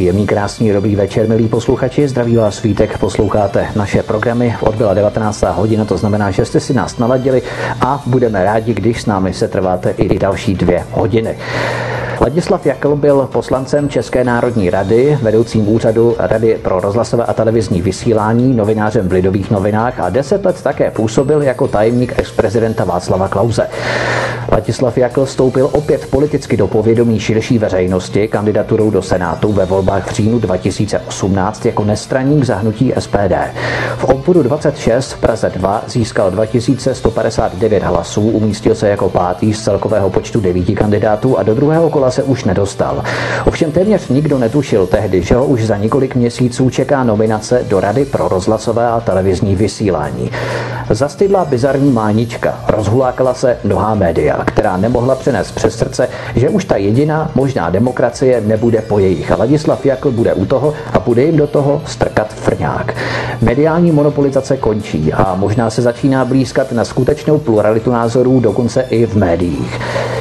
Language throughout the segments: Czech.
Příjemný, krásný, dobrý večer, milí posluchači. Zdraví vás Vítek, posloucháte naše programy. Odbyla 19. hodina, to znamená, že jste si nás naladili a budeme rádi, když s námi se trváte i další dvě hodiny. Ladislav Jakl byl poslancem České národní rady, vedoucím úřadu Rady pro rozhlasové a televizní vysílání, novinářem v Lidových novinách a deset let také působil jako tajemník ex-prezidenta Václava Klauze. Ladislav Jakl vstoupil opět politicky do povědomí širší veřejnosti kandidaturou do Senátu ve volbách v říjnu 2018 jako nestraník zahnutí SPD. V obvodu 26 v Praze 2 získal 2159 hlasů, umístil se jako pátý z celkového počtu devíti kandidátů a do druhého kola se už nedostal. Ovšem téměř nikdo netušil tehdy, že ho už za několik měsíců čeká nominace do Rady pro rozhlasové a televizní vysílání. Zastydla bizarní mánička, rozhulákala se mnohá média, která nemohla přenést přes srdce, že už ta jediná možná demokracie nebude po jejich. Ladislav Jakl bude u toho a bude jim do toho strkat frňák. Mediální monopolizace končí a možná se začíná blízkat na skutečnou pluralitu názorů, dokonce i v médiích.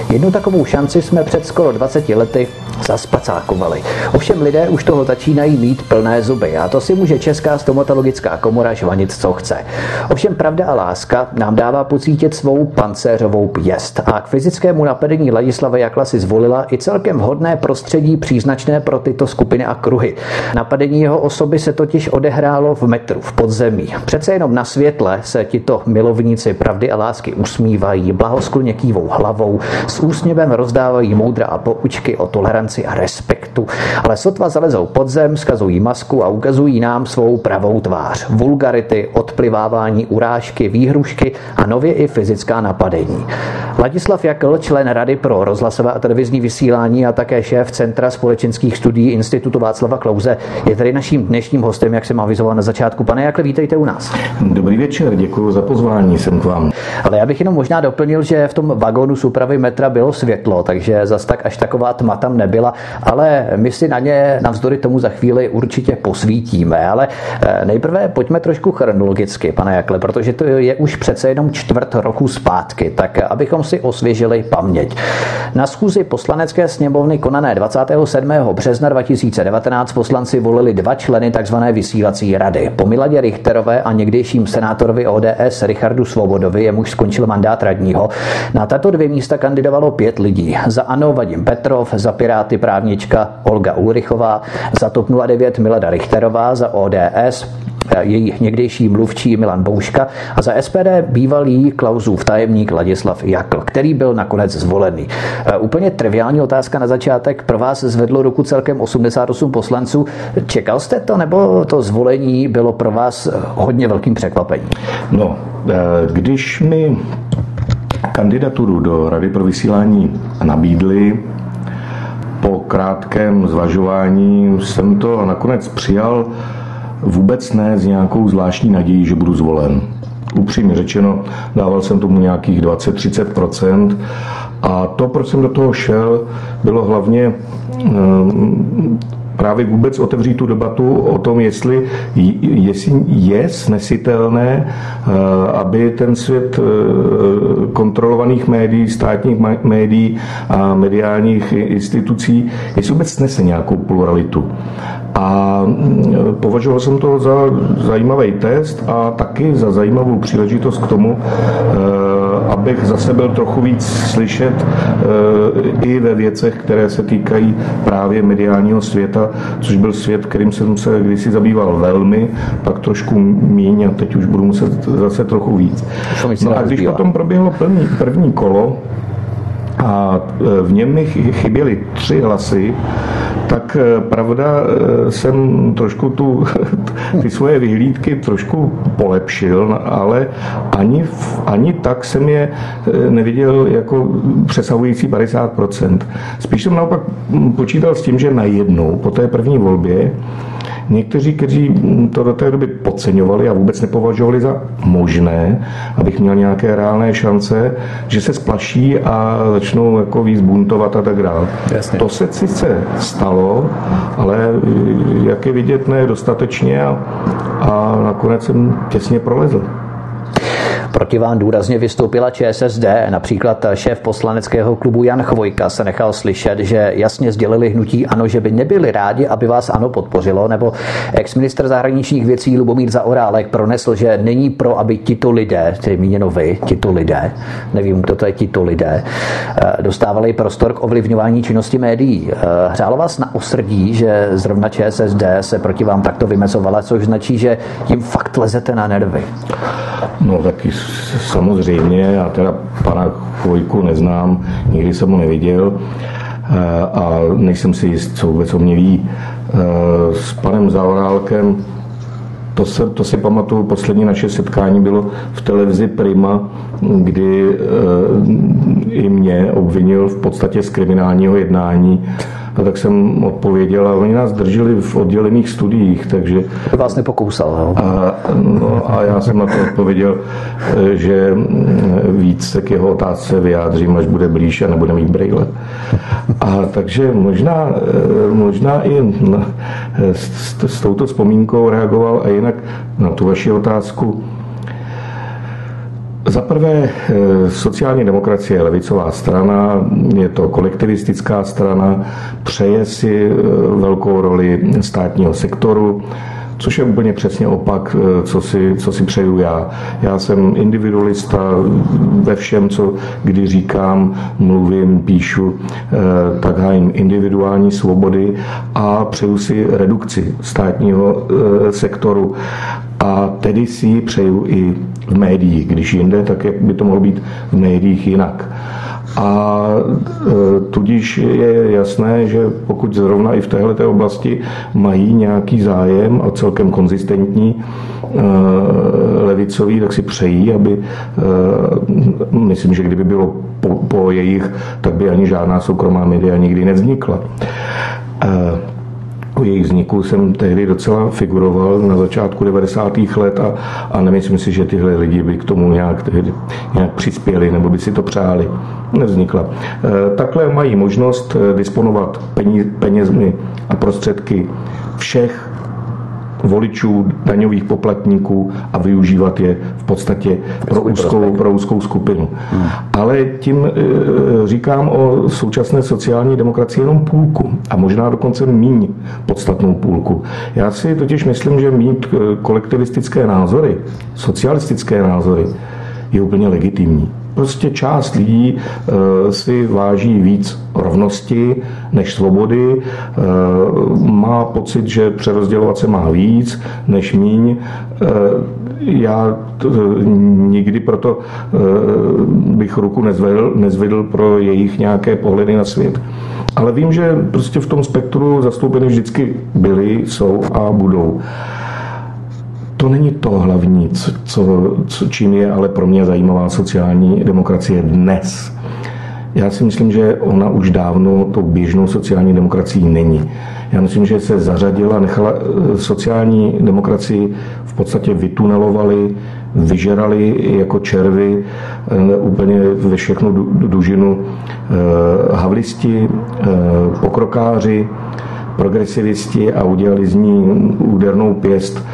Jednu takovou šanci jsme před skoro 20 lety zaspacákovali. Ovšem lidé už toho začínají mít plné zuby a to si může Česká stomatologická komora žvanit, co chce. Ovšem pravda a láska nám dává pocítit svou pancéřovou pěst a k fyzickému napadení Ladislava Jakla si zvolila i celkem vhodné prostředí příznačné pro tyto skupiny a kruhy. Napadení jeho osoby se totiž odehrálo v metru, v podzemí. Přece jenom na světle se tito milovníci pravdy a lásky usmívají, blahoskloně kývou hlavou, s úsměvem rozdávají moudra a poučky o toleranci a respektu. Ale sotva zalezou pod zem, skazují masku a ukazují nám svou pravou tvář. Vulgarity, odplivávání urážky, výhrušky a nově i fyzická napadení. Ladislav Jakl, člen Rady pro rozhlasové a televizní vysílání a také šéf Centra společenských studií Institutu Václava Klauze, je tady naším dnešním hostem, jak jsem avizoval na začátku. Pane Jakle, vítejte u nás. Dobrý večer, děkuji za pozvání, jsem k vám. Ale já bych jenom možná doplnil, že v tom vagónu soupravy metra bylo světlo, takže zas tak až taková tma tam nebyla, ale my si na ně navzdory tomu za chvíli určitě posvítíme. Ale eh, nejprve pojďme trošku chronologicky, pane Jakle, protože to je už přece jenom čtvrt roku zpátky, tak abychom si osvěžili paměť. Na schůzi poslanecké sněmovny konané 27. března 2019 poslanci volili dva členy tzv. vysílací rady. Po Miladě Richterové a někdejším senátorovi ODS Richardu Svobodovi, jemuž skončil mandát radního, na tato dvě místa kandidovalo pět lidí. Za ANO Vadim Petrov, za Piráty právnička Olga Ulrichová, za TOP 09 Milada Richterová, za ODS její někdejší mluvčí Milan Bouška a za SPD bývalý Klausův tajemník Ladislav Jakl, který byl nakonec zvolený. E, úplně triviální otázka na začátek. Pro vás zvedlo ruku celkem 88 poslanců. Čekal jste to, nebo to zvolení bylo pro vás hodně velkým překvapením? No, když mi kandidaturu do Rady pro vysílání nabídli, po krátkém zvažování jsem to nakonec přijal. Vůbec ne s nějakou zvláštní nadějí, že budu zvolen. Upřímně řečeno, dával jsem tomu nějakých 20-30% a to, proč jsem do toho šel, bylo hlavně právě vůbec otevřít tu debatu o tom, jestli, jestli je snesitelné, eh, aby ten svět eh, kontrolovaných médií, státních médií a mediálních institucí, jestli vůbec snese nějakou pluralitu. A mm, považoval jsem to za zajímavý test a taky za zajímavou příležitost k tomu, eh, abych zase byl trochu víc slyšet i ve věcech, které se týkají právě mediálního světa což byl svět, kterým jsem se kdysi zabýval velmi, pak trošku míň a teď už budu muset zase trochu víc. No a když potom proběhlo první, první kolo, a e, v něm mi chyběly tři hlasy, tak e, pravda e, jsem trošku tu, ty svoje vyhlídky trošku polepšil, ale ani, ani tak jsem je neviděl jako přesahující 50%. Spíš jsem naopak počítal s tím, že najednou po té první volbě Někteří, kteří to do té doby podceňovali a vůbec nepovažovali za možné, abych měl nějaké reálné šance, že se splaší a začnou jako víc buntovat a tak dále. To se sice stalo, ale jak je vidět, ne dostatečně a, a nakonec jsem těsně prolezl. Proti vám důrazně vystoupila ČSSD. Například šéf poslaneckého klubu Jan Chvojka se nechal slyšet, že jasně sdělili hnutí ano, že by nebyli rádi, aby vás ano podpořilo, nebo ex-minister zahraničních věcí Lubomír Zaorálek pronesl, že není pro, aby tito lidé, tedy míněno vy, tito lidé, nevím, kdo to je tito lidé, eh, dostávali prostor k ovlivňování činnosti médií. Eh, hřálo vás na osrdí, že zrovna ČSSD se proti vám takto vymezovala, což značí, že tím fakt lezete na nervy. No taky samozřejmě, já teda pana Chvojku neznám, nikdy jsem ho neviděl eh, a nejsem si jist, co vůbec o mě ví. S panem Zaorálkem to, se, to si pamatuju, poslední naše setkání bylo v televizi Prima, kdy e, i mě obvinil v podstatě z kriminálního jednání a tak jsem odpověděl a oni nás drželi v oddělených studiích, takže... Vás nepokousal, jo? A, no, a já jsem na to odpověděl, že víc se k jeho otázce vyjádřím, až bude blíž a nebude mít brýle. A takže možná, možná i s, s touto vzpomínkou reagoval a jinak na tu vaši otázku za prvé, eh, sociální demokracie je levicová strana, je to kolektivistická strana, přeje si eh, velkou roli státního sektoru, což je úplně přesně opak, eh, co si, co si přeju já. Já jsem individualista ve všem, co kdy říkám, mluvím, píšu, tak hájím individuální svobody a přeju si redukci státního sektoru a tedy si ji přeju i v médiích. Když jinde, tak by to mohlo být v médiích jinak. A e, tudíž je jasné, že pokud zrovna i v této oblasti mají nějaký zájem a celkem konzistentní e, levicový, tak si přejí, aby, e, myslím, že kdyby bylo po, po jejich, tak by ani žádná soukromá média nikdy nevznikla o jejich vzniku jsem tehdy docela figuroval na začátku 90. let a, a nemyslím si, že tyhle lidi by k tomu nějak, tehdy, nějak přispěli nebo by si to přáli. Nevznikla. E, takhle mají možnost e, disponovat penězmi a prostředky všech voličů, daňových poplatníků a využívat je v podstatě pro úzkou, pro úzkou skupinu. Hmm. Ale tím e, říkám o současné sociální demokracii jenom půlku a možná dokonce míň podstatnou půlku. Já si totiž myslím, že mít e, kolektivistické názory, socialistické názory, je úplně legitimní. Prostě část lidí eh, si váží víc rovnosti než svobody, eh, má pocit, že přerozdělovat se má víc než míň. Eh, já nikdy proto bych ruku nezvedl, nezvedl pro jejich nějaké pohledy na svět. Ale vím, že prostě v tom spektru zastoupeny vždycky byly, jsou a budou to není to hlavní, co, co, čím je ale pro mě zajímavá sociální demokracie dnes. Já si myslím, že ona už dávno tou běžnou sociální demokracií není. Já myslím, že se zařadila, nechala eh, sociální demokracii v podstatě vytunelovali, vyžerali jako červy eh, úplně ve všechnu dužinu eh, havlisti, pokrokáři, progresivisti a udělali z ní údernou pěst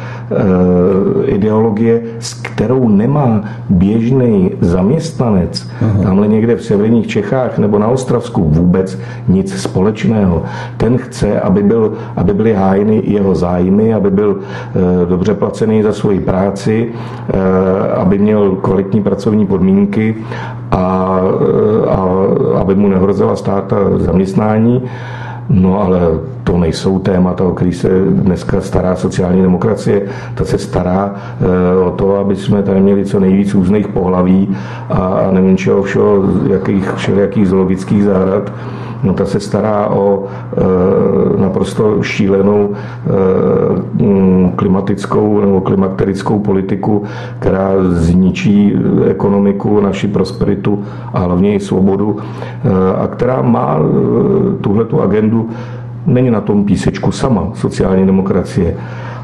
ideologie, s kterou nemá běžný zaměstnanec, Aha. tamhle někde v severních Čechách nebo na Ostravsku vůbec nic společného. Ten chce, aby, byl, aby byly hájeny jeho zájmy, aby byl eh, dobře placený za svoji práci, eh, aby měl kvalitní pracovní podmínky a, a aby mu nehrozila státa zaměstnání. No ale to nejsou témata, o který se dneska stará sociální demokracie. Ta se stará eh, o to, aby jsme tady měli co nejvíc různých pohlaví a čeho všeho, jakých, všelijakých zoologických zahrad. No ta se stará o e, naprosto šílenou e, klimatickou nebo klimakterickou politiku, která zničí ekonomiku, naši prosperitu a hlavně i svobodu e, a která má e, tuhle tu agendu není na tom písečku sama sociální demokracie,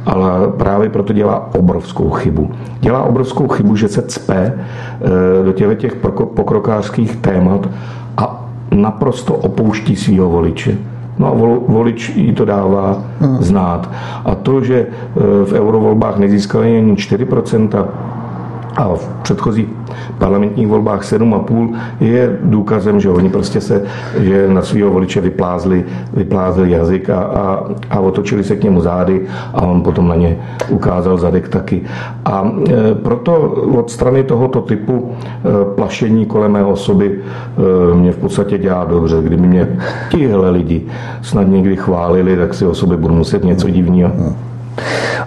ale právě proto dělá obrovskou chybu. Dělá obrovskou chybu, že se cpe do těch, těch pokrokářských témat a naprosto opouští svého voliče. No a volič jí to dává hmm. znát. A to, že v eurovolbách nezískali ani 4%, a v předchozích parlamentních volbách 7,5 je důkazem, že oni prostě se, že na svého voliče vyplázli, vyplázli jazyk a, a, a otočili se k němu zády a on potom na ně ukázal zadek taky. A e, proto od strany tohoto typu e, plašení kolem mé osoby e, mě v podstatě dělá dobře. Kdyby mě tihle lidi snad někdy chválili, tak si o sobě budu muset něco divného.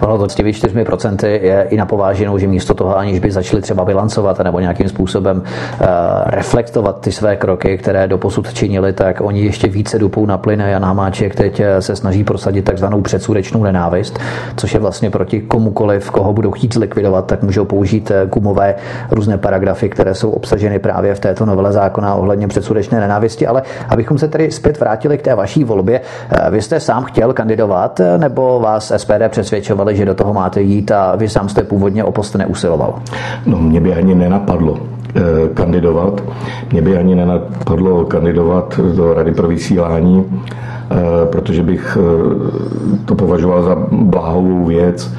Ono to s těmi 4% je i na pováženou, že místo toho, aniž by začali třeba bilancovat nebo nějakým způsobem uh, reflektovat ty své kroky, které do posud činili, tak oni ještě více dupou na plyn. Jan Hamáček teď eh, se snaží prosadit takzvanou předsudečnou nenávist, což je vlastně proti komukoliv, koho budou chtít zlikvidovat, tak můžou použít eh, gumové různé paragrafy, které jsou obsaženy právě v této novele zákona ohledně předsudečné nenávisti. Ale abychom se tedy zpět vrátili k té vaší volbě, vy jste sám chtěl kandidovat, nebo vás SPD přesvědčovali, že do toho máte jít a vy sám jste původně o post neusiloval? No, mě by ani nenapadlo eh, kandidovat. Mě by ani nenapadlo kandidovat do Rady pro vysílání, protože bych eh, to považoval za bláhovou věc.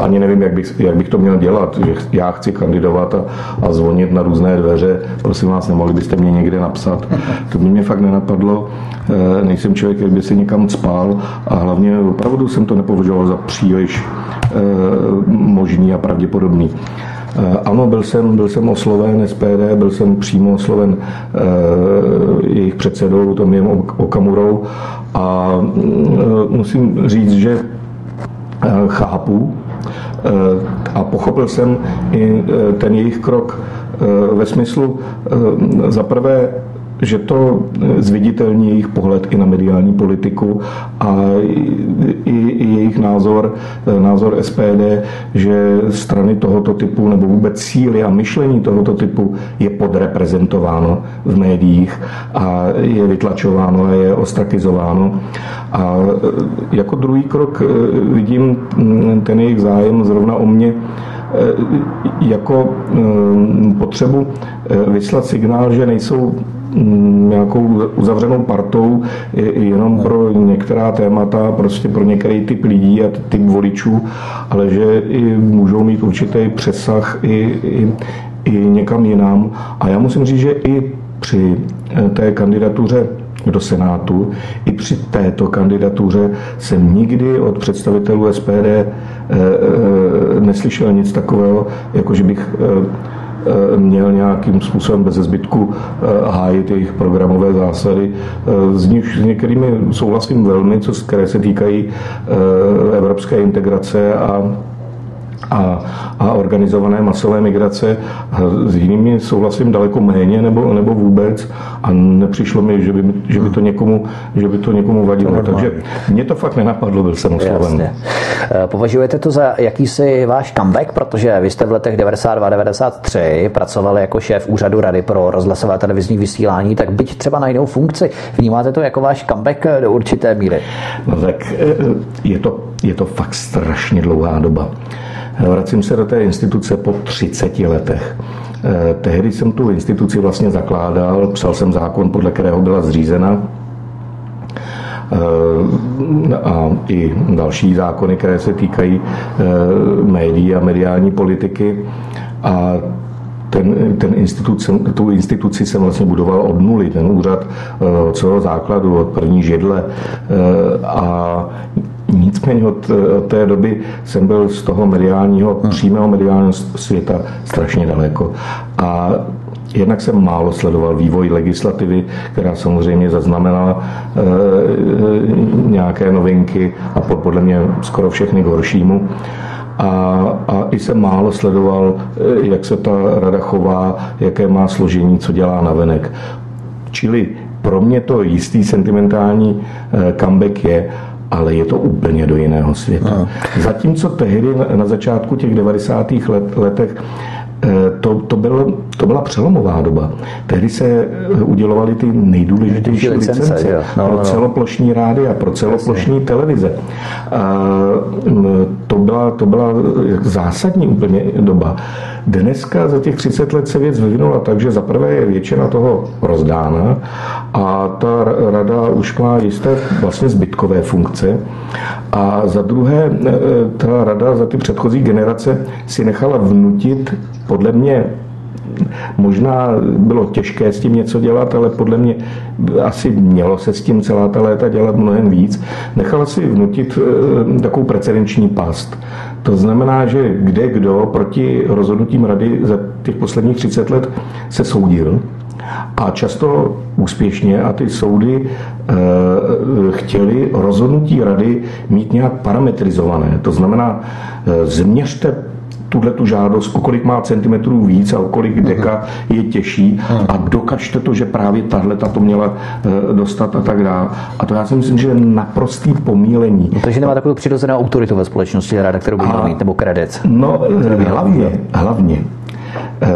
Ani nevím, jak bych, jak bych to měl dělat. Že já chci kandidovat a, a zvonit na různé dveře. Prosím vás, nemohli byste mě někde napsat. To by mě fakt nenapadlo. Eh, nejsem člověk, který by si někam spál a hlavně opravdu jsem to nepovažoval za příliš eh, možný a pravděpodobný. Eh, ano, byl jsem, byl jsem osloven SPD, byl jsem přímo osloven jejich předsedou Tomiem Okamurou. A musím říct, že chápu a pochopil jsem i ten jejich krok ve smyslu za prvé že to zviditelní jejich pohled i na mediální politiku a i, i jejich názor, názor SPD, že strany tohoto typu nebo vůbec síly a myšlení tohoto typu je podreprezentováno v médiích a je vytlačováno a je ostrakizováno. A jako druhý krok vidím ten jejich zájem zrovna o mě jako potřebu vyslat signál, že nejsou Mm, nějakou uzavřenou partou jenom pro některá témata, prostě pro některý typ lidí a typ voličů, ale že i můžou mít určitý přesah i, i, i někam jinam. A já musím říct, že i při eh, té kandidatuře do Senátu. I při této kandidatuře jsem nikdy od představitelů SPD eh, eh, neslyšel nic takového, jako že bych měl nějakým způsobem bez zbytku eh, hájit jejich programové zásady. Eh, z nich s některými souhlasím velmi, co, které se týkají evropské integrace a a, a organizované masové migrace. A s jinými souhlasím daleko méně nebo, nebo vůbec a nepřišlo mi, že by, že by, to, někomu, že by to někomu vadilo. Takže mě to fakt nenapadlo, byl jsem osloven. Eh, považujete to za jakýsi váš comeback, protože vy jste v letech 92-93 pracovali jako šéf úřadu Rady pro rozhlasové televizní vysílání, tak byť třeba na jinou funkci, vnímáte to jako váš comeback do určité míry? No tak eh, je to, je to fakt strašně dlouhá doba. Vracím se do té instituce po 30 letech. Eh, tehdy jsem tu instituci vlastně zakládal, psal jsem zákon, podle kterého byla zřízena eh, a i další zákony, které se týkají eh, médií a mediální politiky. A ten, ten institut, tu instituci jsem vlastně budoval od nuly, ten úřad od celého základu, od první židle. A Nicméně od, od té doby jsem byl z toho mediálního, hmm. přímého mediálního světa strašně daleko. A Jednak jsem málo sledoval vývoj legislativy, která samozřejmě zaznamenala e, nějaké novinky a podle mě skoro všechny k horšímu. A, a i jsem málo sledoval, eh, jak se ta rada chová, jaké má složení, co dělá navenek. Čili pro mě to jistý sentimentální eh, comeback je, ale je to úplně do jiného světa. No. Zatímco tehdy na začátku těch 90. Let, letech eh, to, to, bylo, to byla přelomová doba. Tehdy se eh, udělovaly ty nejdůležitější licence, licence no, pro no. celoplošní rády a pro celoplošní Jasně. televize. A to, byla, to byla zásadní úplně doba. Dneska za těch 30 let se věc vyvinula tak, že zaprvé je většina toho rozdána a ta rada už má jisté vlastně zbytkové funkce a za druhé ta rada za ty předchozí generace si nechala vnutit podle mě Možná bylo těžké s tím něco dělat, ale podle mě asi mělo se s tím celá ta léta dělat mnohem víc. Nechala si vnutit eh, takovou precedenční past. To znamená, že kde kdo proti rozhodnutím rady za těch posledních 30 let se soudil, a často úspěšně a ty soudy e, chtěli rozhodnutí rady mít nějak parametrizované. To znamená, e, změřte tuhle tu žádost, o kolik má centimetrů víc a o kolik deka je těžší a dokažte to, že právě tahle to měla eh, dostat a tak dále. A to já si myslím, že je naprostý pomílení. No, takže nemá takovou přirozenou autoritu ve společnosti rada, kterou by měl mít, nebo kredit. No, hlavně, hlavně. Eh,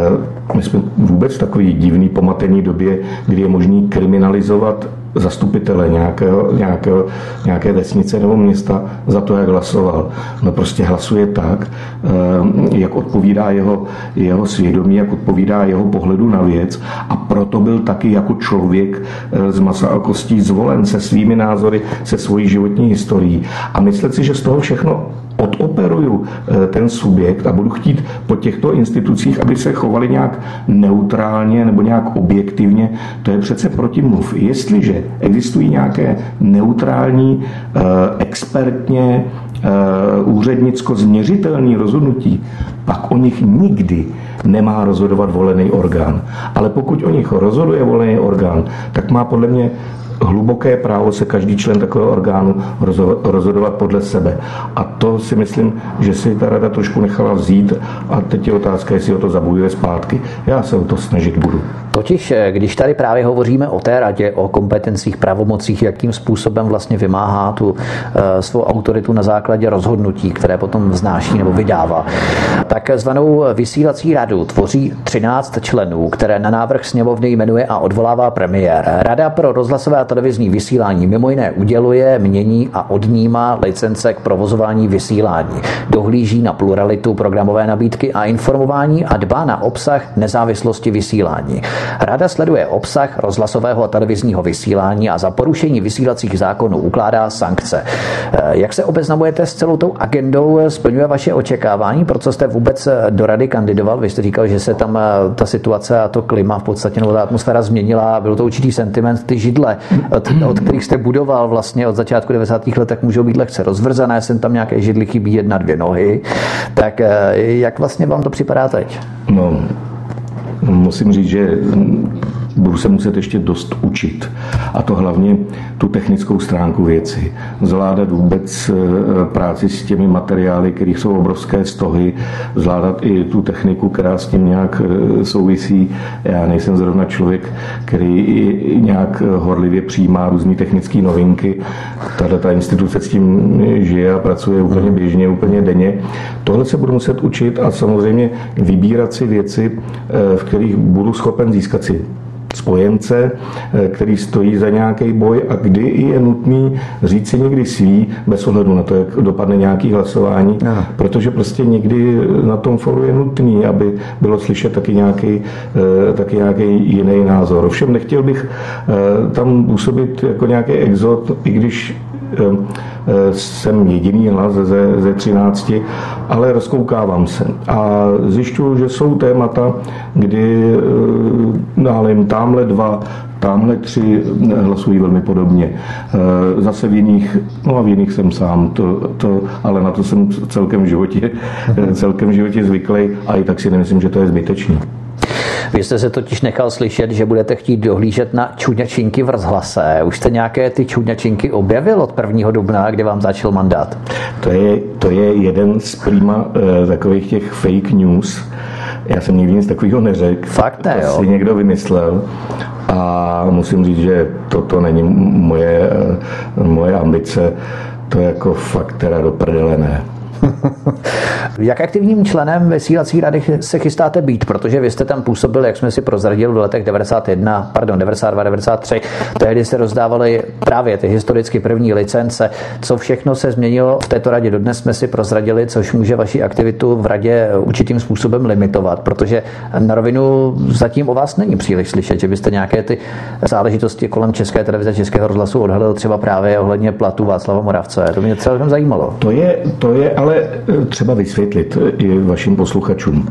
my jsme vůbec v takový divný pomatený době, kdy je možný kriminalizovat zastupitele nějakého, nějakého, nějaké vesnice nebo města za to, jak hlasoval. No prostě hlasuje tak, eh, jak odpovídá jeho, jeho svědomí, jak odpovídá jeho pohledu na věc a proto byl taky jako člověk eh, z masa a kostí zvolen se svými názory, se svojí životní historií. A myslet si, že z toho všechno odoperuju eh, ten subjekt a budu chtít po těchto institucích, aby se chovali nějak neutrálně nebo nějak objektivně, to je přece protimluv. Jestliže existují nějaké neutrální, eh, expertně, eh, úřednicko změřitelné rozhodnutí, pak o nich nikdy nemá rozhodovat volený orgán. Ale pokud o nich rozhoduje volený orgán, tak má podle mě hluboké právo se každý člen takového orgánu rozhodovat podle sebe. A to si myslím, že si ta rada trošku nechala vzít a teď je otázka, jestli o to zabojuje zpátky. Já se o to snažit budu. Totiž, eh, když tady právě hovoříme o té radě, o kompetencích, pravomocích, jakým způsobem vlastně vymáhá tu e, svou autoritu na základě rozhodnutí, které potom vznáší nebo vydává, tak zvanou vysílací radu tvoří 13 členů, které na návrh sněmovny jmenuje a odvolává premiér. Rada pro rozhlasové a televizní vysílání mimo jiné uděluje, mění a odnímá licence k provozování vysílání. Dohlíží na pluralitu programové nabídky a informování a dbá na obsah nezávislosti vysílání. Rada sleduje obsah rozhlasového a televizního vysílání a za porušení vysílacích zákonů ukládá sankce. Eh, jak se obeznamujete s celou tou agendou? Splňuje vaše očekávání? Pro co jste vůbec eh, do rady kandidoval? Vy jste říkal, že se tam eh, ta situace a to klima v podstatě nebo ta atmosféra změnila. Byl to určitý sentiment, ty židle, od, od kterých jste budoval vlastně od začátku 90. let, tak můžou být lehce rozvrzané. Jsem tam nějaké židly chybí jedna, dvě nohy. Tak jak vlastně vám to připadá teď? No, musím říct, že budu se muset ještě dost učit. A to hlavně tu technickou stránku věci. Zvládat vůbec eh, práci s těmi materiály, které jsou obrovské stohy, zvládat i tu techniku, která s tím nějak eh, souvisí. Já nejsem zrovna člověk, který nějak horlivě přijímá různé technické novinky. Tahle ta instituce s tím žije a pracuje úplně běžně, úplně denně. Tohle se budu muset učit a samozřejmě vybírat si věci, eh, v kterých budu schopen získat si spojence, eh, který stojí za nějaký boj a kdy je nutný říct si někdy svý, bez ohledu na to, jak dopadne nějaký hlasování, Aha. protože prostě někdy na tom foru je nutný, aby bylo slyšet taky nějaký, eh, taky nějaký jiný názor. Ovšem nechtěl bych eh, tam působit jako nějaký exot, i když jsem jediný hlas ze, ze 13, ale rozkoukávám se. A zjišťuju, že jsou témata, kdy dále jim tamhle dva, tamhle tři hlasují velmi podobně. Zase v jiných, no a v jiných jsem sám, to, to, ale na to jsem celkem v životě, celkem v životě zvyklý a i tak si nemyslím, že to je zbytečné. Vy jste se totiž nechal slyšet, že budete chtít dohlížet na čuňačinky v rozhlase. Už jste nějaké ty čuňačinky objevil od 1. dubna, kdy vám začal mandát? To je, to je jeden z prima uh, takových těch fake news. Já jsem nikdy nic takového neřekl. Fakt ne, to jo? si někdo vymyslel. A musím říct, že toto není moje, eh, moje ambice. To je jako fakt teda do prdele ne. jak aktivním členem vysílací rady se chystáte být? Protože vy jste tam působil, jak jsme si prozradili v letech 91, pardon, 92, 93. Tehdy se rozdávaly právě ty historicky první licence. Co všechno se změnilo v této radě? Dodnes jsme si prozradili, což může vaši aktivitu v radě určitým způsobem limitovat, protože na rovinu zatím o vás není příliš slyšet, že byste nějaké ty záležitosti kolem České televize, Českého rozhlasu odhalil třeba právě ohledně platu Václava Moravce. To mě celkem zajímalo. To je, to je ale eh, třeba vysvětlit i vašim posluchačům.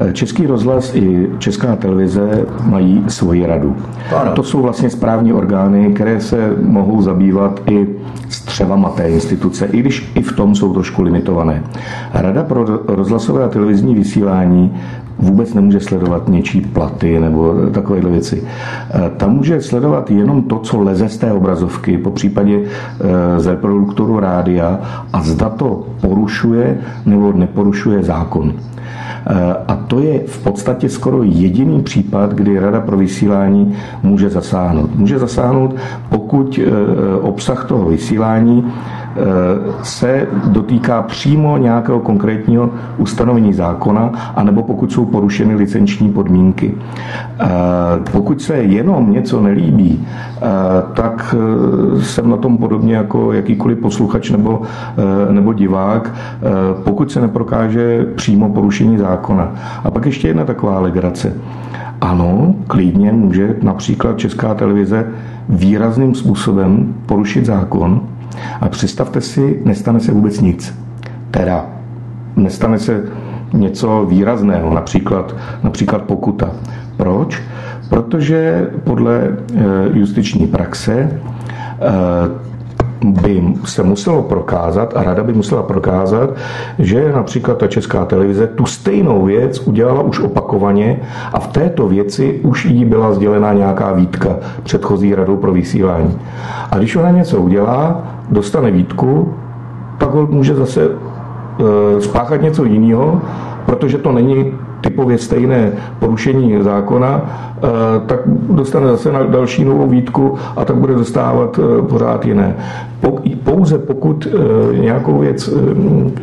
Eh, Český rozhlas i Česká televize mají svoji radu. Ano. To jsou vlastně správní orgány, které se mohou zabývat i střevama té instituce, i když i v tom jsou trošku limitované. Rada pro rozhlasové a televizní vysílání vůbec nemůže sledovat něčí platy nebo takovéhle věci. Eh, tam může sledovat jenom to, co leze z té obrazovky, po případě eh, z reproduktoru rádia a zda to porušuje nebo neporušuje zákon. Eh, a to je v podstatě skoro jediný případ, kdy Rada pro vysílání může zasáhnout. Může zasáhnout, pokud obsah toho vysílání se dotýká přímo nějakého konkrétního ustanovení zákona, anebo pokud jsou porušeny licenční podmínky. Pokud se jenom něco nelíbí, tak e, jsem na tom podobně jako jakýkoliv posluchač nebo, nebo divák, pokud se neprokáže přímo porušení zákona. A pak ještě jedna taková legrace. Ano, klidně může například Česká televize výrazným způsobem porušit zákon, a představte si, nestane se vůbec nic. Teda nestane se něco výrazného, například, například pokuta. Proč? Protože podle eh, justiční praxe eh, by se muselo prokázat a rada by musela prokázat, že například ta česká televize tu stejnou věc udělala už opakovaně a v této věci už jí byla sdělena nějaká výtka předchozí radou pro vysílání. A když ona něco udělá, dostane výtku, pak může zase e, spáchat něco jiného, protože to není typově stejné porušení zákona, eh, tak dostane zase na další novou výtku a tak bude dostávat eh, pořád jiné. Pouze pokud eh, nějakou věc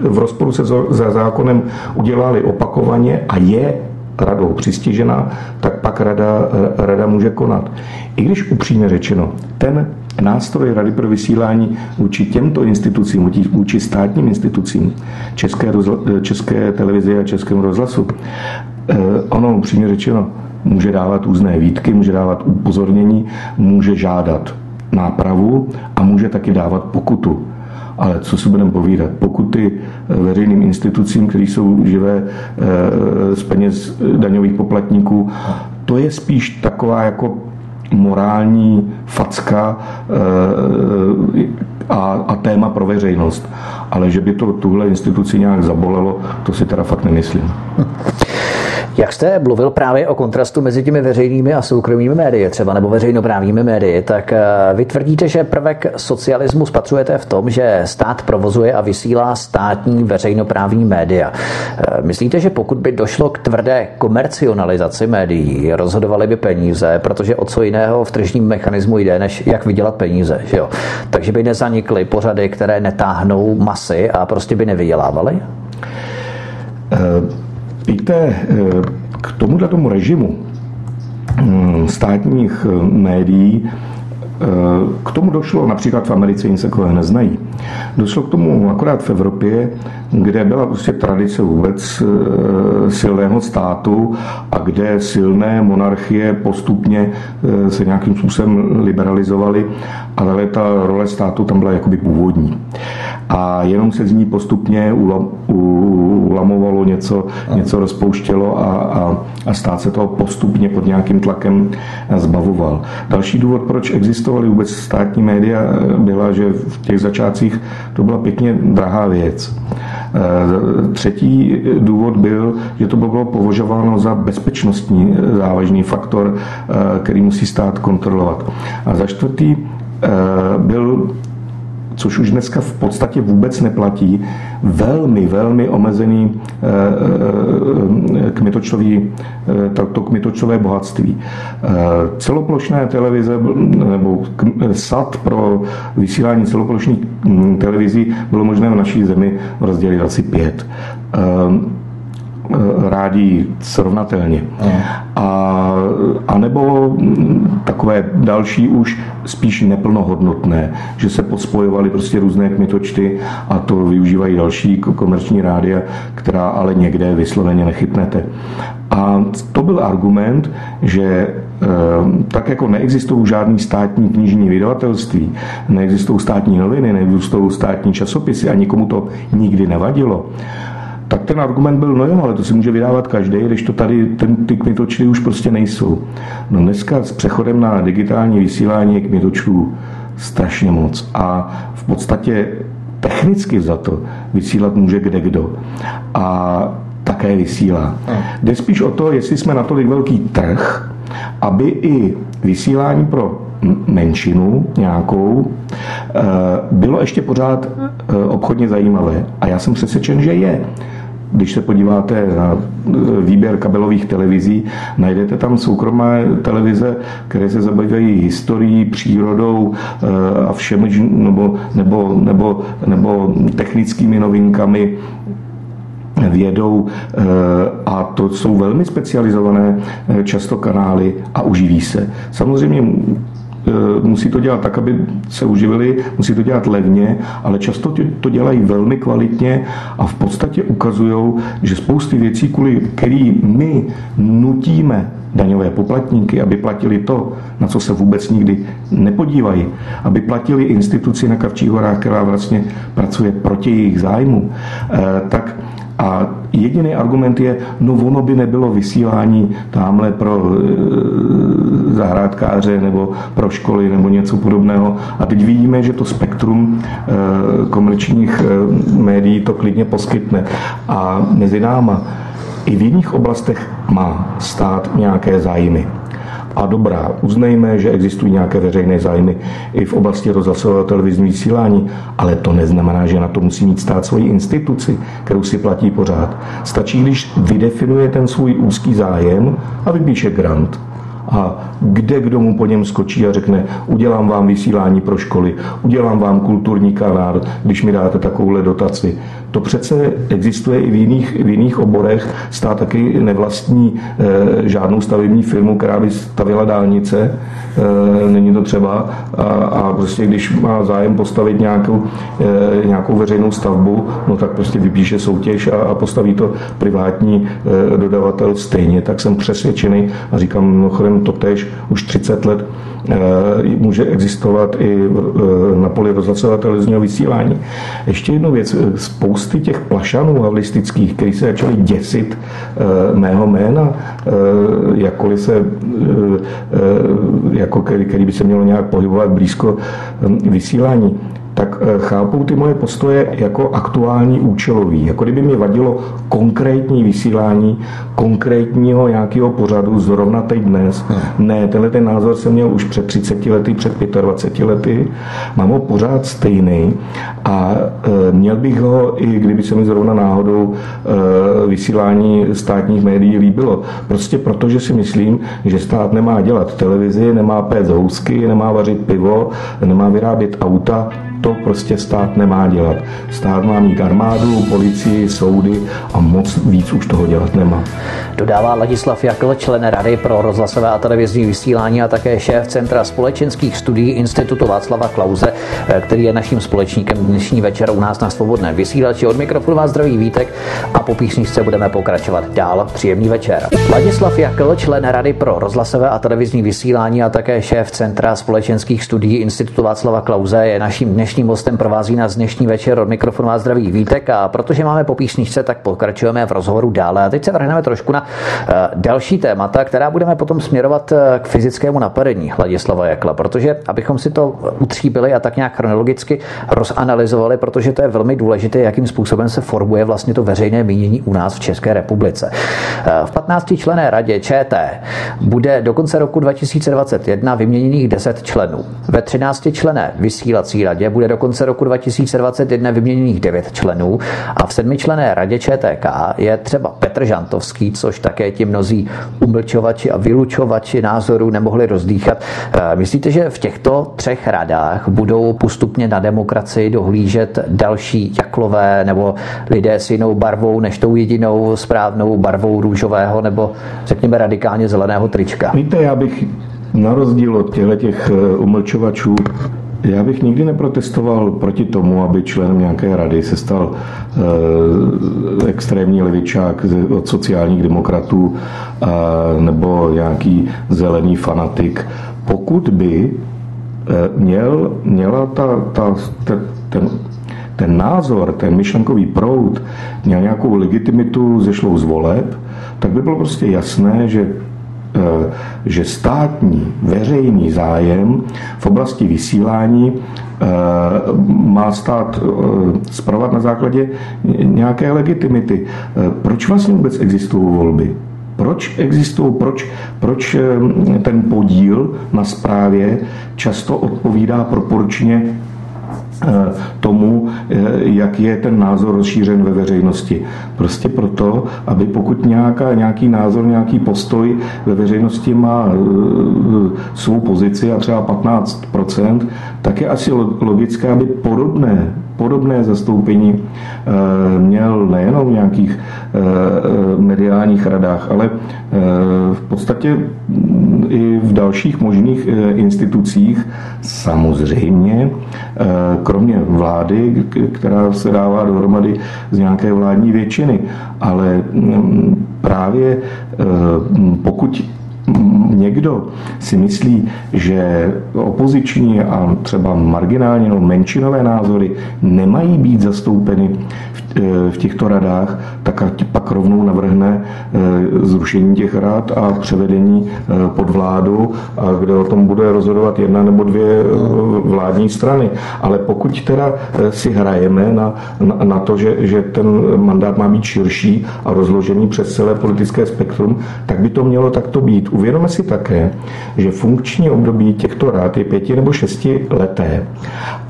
v rozporu se zákonem udělali opakovaně a je radou přistižena, tak pak rada, rada může konat. I když upřímně řečeno, ten nástroj Rady pro vysílání vůči těmto institucím, vůči státním institucím, České, České televizi a Českému rozhlasu, eh, ono upřímně řečeno, může dávat různé výtky, může dávat upozornění, může žádat nápravu a může taky dávat pokutu. Ale co si budeme povídat, pokuty veřejným institucím, které jsou živé eh, z peněz daňových poplatníků, to je spíš taková jako morální facka eh, a, a téma pro veřejnost. Ale že by to tuhle instituci nějak zabolelo, to si teda fakt nemyslím. Jak jste mluvil právě o kontrastu mezi těmi veřejnými a soukromými médii, třeba nebo veřejnoprávními médii, tak eh, vy tvrdíte, že prvek socialismu spatřujete v tom, že stát provozuje a vysílá státní veřejnoprávní média. Eh, myslíte, že pokud by došlo k tvrdé komercionalizaci médií, rozhodovaly by peníze, protože o co jiného v tržním mechanismu jde, než jak vydělat peníze, že jo? Takže by nezanikly pořady, které netáhnou masy a prostě by nevydělávaly? Uh... Víte, eh, k tomuhle tomu režimu hm, státních eh, médií eh, k tomu došlo, například v Americe jim se neznají. Došlo k tomu akorát v Evropě, kde byla prostě tradice vůbec silného státu a kde silné monarchie postupně se nějakým způsobem liberalizovaly, ale ta role státu tam byla jakoby původní a jenom se z ní postupně ulamovalo něco, něco rozpouštělo a, a, a stát se toho postupně pod nějakým tlakem zbavoval. Další důvod, proč existovaly vůbec státní média, byla, že v těch začátcích to byla pěkně drahá věc. E, třetí důvod byl, že to bylo považováno za bezpečnostní závažný faktor, e, který musí stát kontrolovat. A za čtvrtý byl což už dneska v podstatě vůbec neplatí, velmi, velmi omezený kmitočový, to kmitočové bohatství. Celoplošné televize nebo sad pro vysílání celoplošných hm, televizí bylo možné v naší zemi rozdělit asi pět. Eh, rádi srovnatelně. A, a nebo takové další už spíš neplnohodnotné, že se pospojovaly prostě různé kmitočty a to využívají další komerční rádia, která ale někde vysloveně nechytnete. A to byl argument, že eh, tak jako neexistují žádný státní knižní vydavatelství, neexistují státní noviny, neexistují státní časopisy a nikomu to nikdy nevadilo, tak ten argument byl, no jo, ale to si může vydávat každý, když to tady ten, ty kmitočty už prostě nejsou. No dneska s přechodem na digitální vysílání je kmitočtů strašně moc a v podstatě technicky za to vysílat může kde kdo. A také vysílá. Jde spíš o to, jestli jsme natolik velký trh, aby i vysílání pro menšinu nějakou eh, bylo ještě pořád eh, obchodně zajímavé. A já jsem přesvědčen, že je. Když se podíváte na e, výběr kabelových televizí, najdete tam soukromé televize, které se zabývají historií, přírodou e, a všemi, nebo, nebo, nebo, nebo technickými novinkami, vědou e, a to jsou velmi specializované často kanály a uživí se. Samozřejmě musí to dělat tak, aby se uživili, musí to dělat levně, ale často to dělají velmi kvalitně a v podstatě ukazují, že spousty věcí, kvůli který my nutíme daňové poplatníky, aby platili to, na co se vůbec nikdy nepodívají, aby platili instituci na Kavčích horách, která vlastně pracuje proti jejich zájmu, eh, tak a jediný argument je, no ono by nebylo vysílání tamhle pro e, zahrádkáře nebo pro školy nebo něco podobného. A teď vidíme, že to spektrum e, komerčních e, médií to klidně poskytne. A mezi náma i v jiných oblastech má stát nějaké zájmy. A dobrá, uznejme, že existují nějaké veřejné zájmy i v oblasti rozhlasového televizní vysílání, ale to neznamená, že na to musí mít stát svoji instituci, kterou si platí pořád. Stačí, když vydefinuje ten svůj úzký zájem a vypíše grant a kde kdo mu po něm skočí a řekne, udělám vám vysílání pro školy, udělám vám kulturní kanál, když mi dáte takovouhle dotaci. To přece existuje i v jiných, v jiných oborech. Stát taky nevlastní e, žádnou stavební firmu, která by stavila dálnice. E, není to třeba. A, a prostě když má zájem postavit nějakou, e, nějakou veřejnou stavbu, no tak prostě vypíše soutěž a, a postaví to privátní e, dodavatel stejně. Tak jsem přesvědčený a říkám mimochodem to tež už 30 let Eh, může existovat i eh, na poli rozhlasového televizního vysílání. Ještě jednu věc, eh, spousty těch plašanů havlistických, kteří se začali děsit mého jména, jakkoliv se, jako který, který by se mělo nějak pohybovat blízko vysílání, tak eh, chápou ty moje postoje jako aktuální účelový. Jako kdyby mi vadilo konkrétní vysílání konkrétního nějakého pořadu zrovna teď dnes. Hmm. Ne, tenhle ten názor jsem měl už před 30 lety, před 25 lety. Mám ho pořád stejný a e, měl bych ho, i kdyby se mi zrovna náhodou e, vysílání státních médií líbilo. Prostě proto, že si myslím, že stát nemá dělat televizi, nemá pét housky, nemá vařit pivo, nemá vyrábět auta, to prostě stát nemá dělat. Stát má mít armádu, policii, soudy a moc víc už toho dělat nemá. Dodává Ladislav Jakl, člen Rady pro rozhlasové a televizní vysílání a také šéf Centra společenských studií Institutu Václava Klauze, eh, který je naším společníkem dnešní večer u nás na svobodné vysílači. Od mikrofonu vás zdraví Vítek a po písničce budeme pokračovat dál. Příjemný večer. Ladislav Jakl, člen Rady pro rozhlasové a televizní vysílání a také šéf Centra společenských studií Institutu Václava Klauze je naším dnešním dnešním hostem provází nás dnešní večer od mikrofonu a zdraví Vítek a protože máme po písničce, tak pokračujeme v rozhovoru dále. A teď se vrhneme trošku na uh, další témata, která budeme potom směrovat uh, k fyzickému napadení Ladislava Jakla, protože abychom si to utříbili a tak nějak chronologicky rozanalizovali, protože to je velmi důležité, jakým způsobem se formuje vlastně to veřejné mínění u nás v České republice. Uh, v 15 člené radě ČT bude do konce roku 2021 vyměněných 10 členů. Ve 13 člené vysílací radě bude bude do konce roku 2021 vyměněných 9 členů a v sedmičlené radě ČTK je třeba Petr Žantovský, což také ti mnozí umlčovači a vylučovači názorů nemohli rozdýchat. Eh, myslíte, že v těchto třech radách budou postupně na demokracii dohlížet další jaklové nebo lidé s jinou barvou než tou jedinou správnou barvou růžového nebo řekněme radikálně zeleného trička? Víte, já bych na rozdíl od těchto těch eh, umlčovačů já bych nikdy neprotestoval proti tomu, aby členem nějaké rady se stal e, extrémní levičák od sociálních demokratů e, nebo nějaký zelený fanatik, pokud by e, měl, měla ta, ta, ten, ten, ten názor, ten myšlenkový proud měl nějakou legitimitu zešlou z voleb, tak by bylo prostě jasné, že Eh, že státní veřejný zájem v oblasti vysílání eh, má stát eh, zpravovat na základě nějaké legitimity. Proč vlastně vůbec existují volby? Proč existují, proč, proč ten podíl na správě často odpovídá proporčně Eh, tomu, eh, jak je ten názor rozšířen ve veřejnosti. Prostě proto, aby pokud nějaká, nějaký názor, nějaký postoj ve veřejnosti má eh, svou pozici a třeba 15%, tak je asi logické, aby podobné podobné zastoupení eh, měl nejenom v nějakých eh, mediálních radách, ale eh, v podstatě i v dalších možných institucích, samozřejmě, kromě vlády, která se dává dohromady z nějaké vládní většiny. Ale mm, právě pokud někdo si myslí, že opoziční a třeba marginální nebo menšinové názory nemají být zastoupeny v těchto radách, tak pak rovnou navrhne eh, zrušení těch rad a převedení eh, pod vládu, kde o tom bude rozhodovat jedna nebo dvě eh, vládní strany. Ale pokud teda si hrajeme na, na, na to, že, že ten mandát má být širší a rozložený přes celé politické spektrum, tak by to mělo takto být. Uvědomme si také, že funkční období těchto rád je pěti nebo šesti leté.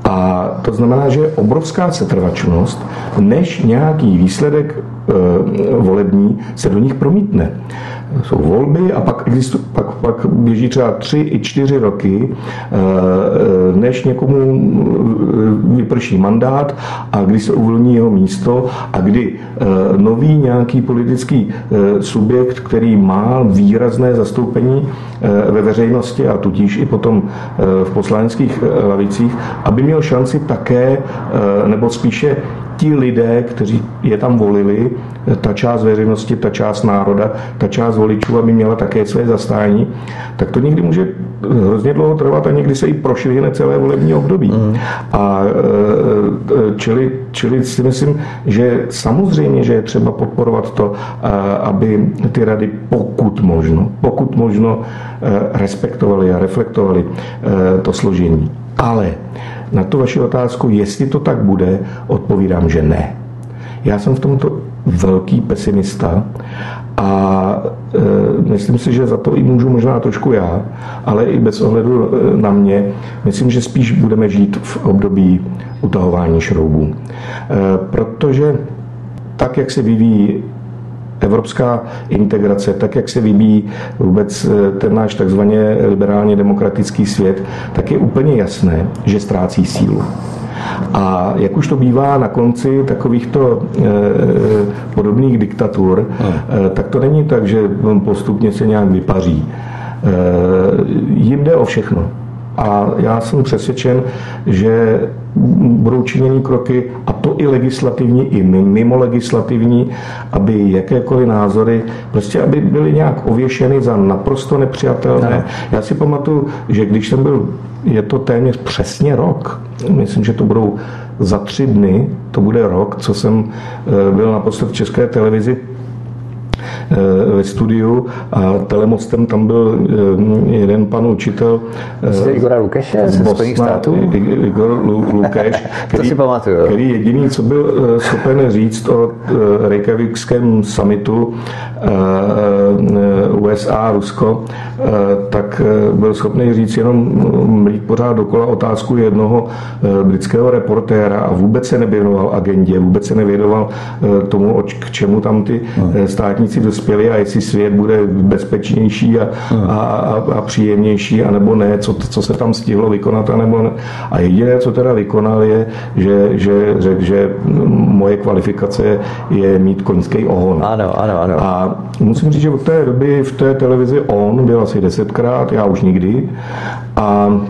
A to znamená, že je obrovská setrvačnost, než nějaký výsledek e, volební se do nich promítne jsou volby a pak, existu, pak, pak běží třeba tři i čtyři roky, eh, než někomu eh, vyprší mandát a kdy se uvolní jeho místo a kdy eh, nový nějaký politický subjekt, který má výrazné zastoupení ve veřejnosti a tudíž i potom v poslaneckých lavicích, aby měl šanci také, nebo spíše ti lidé, kteří je tam volili, ta část veřejnosti, ta část národa, ta část voličů, aby měla také své zastání, tak to někdy může hrozně dlouho trvat a někdy se i prošvihne celé volební období. Mm. A e, e, čili, čili si myslím, že samozřejmě, že je třeba podporovat to, aby ty rady pokud možno, pokud možno e, respektovali a reflektovali to složení. Ale na tu vaši otázku, jestli to tak bude, odpovídám, že ne. Já jsem v tomto velký pesimista a e, myslím si, že za to i můžu možná trošku já, ale i bez ohledu e, na mě, myslím, že spíš budeme žít v období utahování šroubů. E, protože tak, jak se vyvíjí evropská integrace, tak jak se vybíjí vůbec eh, ten náš takzvaně liberálně demokratický svět, tak je úplně jasné, že ztrácí sílu. A jak už to bývá na konci takovýchto e, podobných diktatur, e, tak to není tak, že postupně se nějak vypaří. E, jim jde o všechno. A já jsem přesvědčen, že budou činěny kroky, a to i legislativní, i mimo legislativní, aby jakékoliv názory, prostě aby byly nějak ověšeny za naprosto nepřijatelné. Ne. Já si pamatuju, že když jsem byl, je to téměř přesně rok, myslím, že to budou za tři dny, to bude rok, co jsem eh, byl naposled v České televizi, ve studiu a telemostem tam byl jeden pan učitel. Jste Igora Lukeše ze Spojených států? Igor Lukeš, který, si pamatuju. který jediný, co byl schopen říct o Reykjavikském summitu USA, Rusko, tak byl schopný říct jenom mít pořád dokola otázku jednoho britského reportéra a vůbec se nevěnoval agendě, vůbec se nevěnoval tomu, k čemu tam ty no. Státníci dospěli a jestli svět bude bezpečnější a, no. a, a, a příjemnější, anebo ne, co, co se tam stihlo vykonat, anebo ne. A jediné, co teda vykonal, je, že, že řekl, že moje kvalifikace je mít koňský ohon. Ano, ano, ano. A musím říct, že od té doby v té televizi on byl asi desetkrát, já už nikdy. A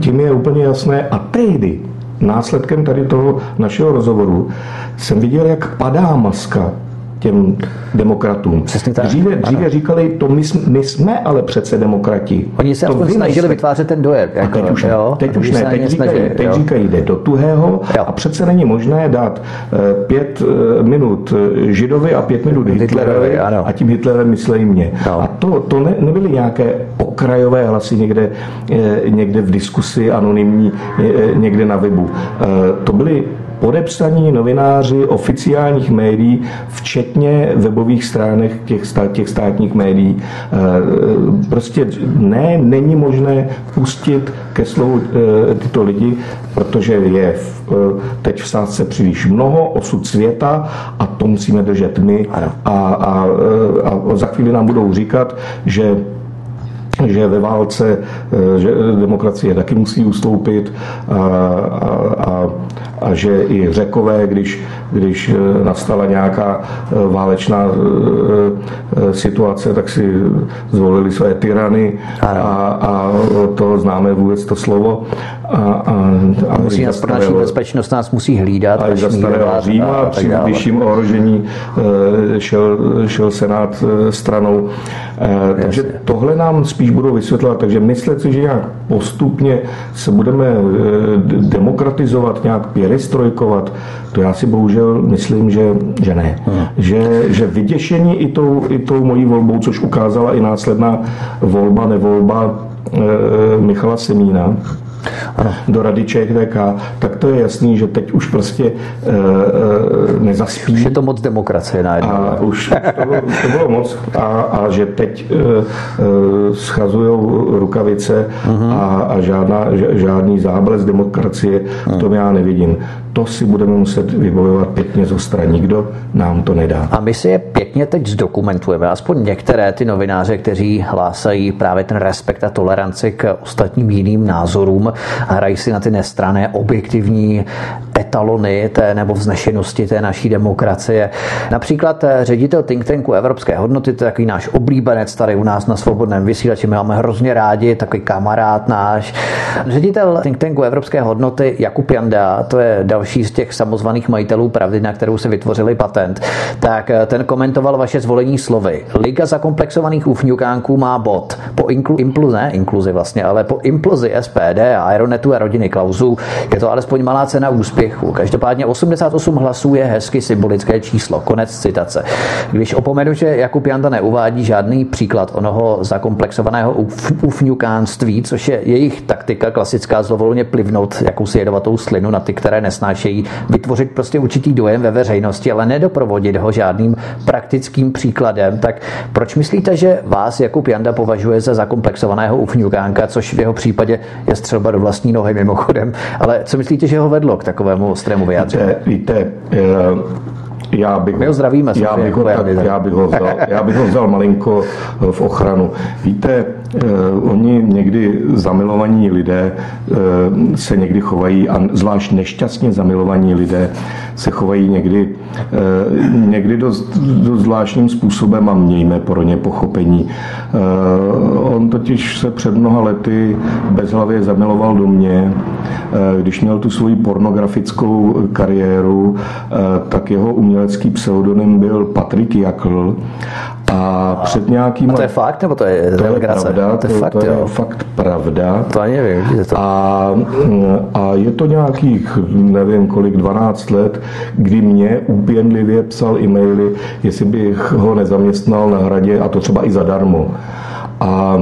tím je úplně jasné, a tehdy následkem tady toho našeho rozhovoru jsem viděl, jak padá maska těm demokratům. Přesně tak. Dříve, dříve říkali, to my, my jsme ale přece demokrati. Oni se aspoň snažili vytvářet ten dojem. Jako, a teď už, jo? teď už ne, teď říkají, snažili, teď říkají, jde do tuhého jo. a přece není možné dát uh, pět uh, minut eh, Židovi a pět minut Hitlerovi, a tím Hitlerem myslí mě. No. A to, to ne, nebyly nějaké okrajové hlasy někde, někde v diskusi anonymní, někde na webu. To byly podepsaní novináři oficiálních médií, včetně webových stránek těch, těch státních médií. Eh, prostě ne, není možné pustit ke slovu eh, tyto lidi, protože je v, eh, teď v sázce příliš mnoho, osud světa a to musíme držet my. A, a, a, a za chvíli nám budou říkat, že že ve válce že demokracie taky musí ustoupit a, a, a a že i řekové, když, když eh, nastala nějaká eh, válečná eh, situace, tak si zvolili své tyrany a, a to známe vůbec to slovo. A, a, a musí nás pro naší bezpečnost nás musí hlídat. A za starého Říma při vyšším ohrožení šel, šel Senát stranou. Takže tohle nám spíš budou vysvětlovat. Takže myslet si, že nějak postupně se budeme demokratizovat, nějak perestrojkovat, to já si bohužel myslím, že, že ne. Hmm. Že, že vyděšení i tou, i tou mojí volbou, což ukázala i následná volba, nevolba e, Michala Semína. Do Rady ČVK, tak to je jasný, že teď už prostě e, e, nezaspí. Už je to moc demokracie najednou. A už, už to, bylo, to bylo moc a, a že teď e, e, schazují rukavice uh-huh. a, a žádná, žádný záblesk demokracie v tom já nevidím to si budeme muset vybojovat pěkně z ostra. Nikdo nám to nedá. A my si je pěkně teď zdokumentujeme, aspoň některé ty novináře, kteří hlásají právě ten respekt a toleranci k ostatním jiným názorům hrají si na ty nestrané, objektivní etalony té nebo vznešenosti té naší demokracie. Například eh, ředitel think tanku Evropské hodnoty, to je takový náš oblíbenec tady u nás na svobodném vysílači, my máme hrozně rádi, takový kamarád náš. Ředitel think tanku Evropské hodnoty Jakub Janda, to je další z těch samozvaných majitelů pravdy, na kterou se vytvořili patent, tak eh, ten komentoval vaše zvolení slovy. Liga zakomplexovaných ufňukánků má bod. Po inklu, implu, ne inkluzi vlastně, ale po impluzi SPD Aeronetu a rodiny Klausů je to alespoň malá cena úspěchu. Každopádně 88 hlasů je hezky symbolické číslo. Konec citace. Když opomenu, že Jakub Janda neuvádí žádný příklad onoho zakomplexovaného ufňukánství, což je jejich taktika klasická zlovolně plivnout jakousi jedovatou slinu na ty, které nesnášejí, vytvořit prostě určitý dojem ve veřejnosti, ale nedoprovodit ho žádným praktickým příkladem, tak proč myslíte, že vás Jakub Janda považuje za zakomplexovaného ufňukánka, což v jeho případě je střelba do vlastní nohy mimochodem, ale co myslíte, že ho vedlo k takovému ostrému vyjádření? Víte, víte já bych, My ho zdravíme. Já bych ho, tak, já, bych ho vzal, já bych ho vzal malinko v ochranu. Víte, eh, oni někdy zamilovaní lidé eh, se někdy chovají, a zvlášť nešťastně zamilovaní lidé se chovají někdy, eh, někdy dost, dost zvláštním způsobem a mějme pro ně pochopení. Eh, on totiž se před mnoha lety bezhlavě zamiloval do mě. Eh, když měl tu svoji pornografickou kariéru, tak jeho umělecký pseudonym byl Patrik Jakl A před nějakým... A to je fakt, nebo to je to je pravda, to, to, je fakt, to, to je fakt pravda. To ani nevím, to. A, a je to nějakých, nevím kolik, 12 let, kdy mě úpěnlivě psal e-maily, jestli bych ho nezaměstnal na hradě, a to třeba i zadarmo. A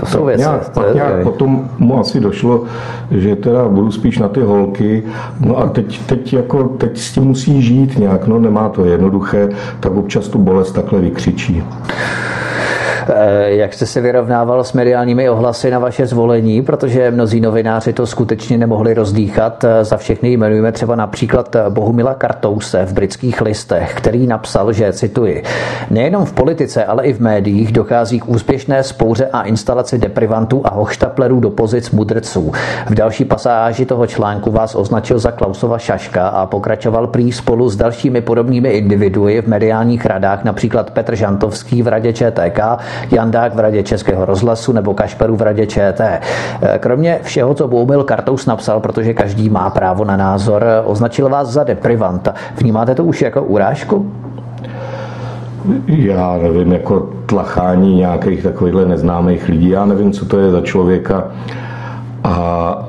to jsou věci. Nějak, pak nějak potom mu asi došlo, že teda budu spíš na ty holky, no a teď, teď, jako, teď s tím musí žít nějak, no nemá to jednoduché, tak občas tu bolest takhle vykřičí. Eh, jak jste se vyrovnával s mediálními ohlasy na vaše zvolení, protože mnozí novináři to skutečně nemohli rozdýchat. Eh, za všechny jmenujeme třeba například eh, Bohumila Kartouse v britských listech, který napsal, že, cituji, nejenom v politice, ale i v médiích dochází k úspěšné spouře a instalaci deprivantů a hochštaplerů do pozic mudrců. V další pasáži toho článku vás označil za Klausova šaška a pokračoval prý spolu s dalšími podobnými individui v mediálních radách, například Petr Žantovský v radě ČTK Jandák v radě Českého rozhlasu nebo Kašperu v radě ČT. Kromě všeho, co Boumil Kartous napsal, protože každý má právo na názor, označil vás za deprivanta. Vnímáte to už jako urážku? Já nevím, jako tlachání nějakých takovýchhle neznámých lidí. Já nevím, co to je za člověka a,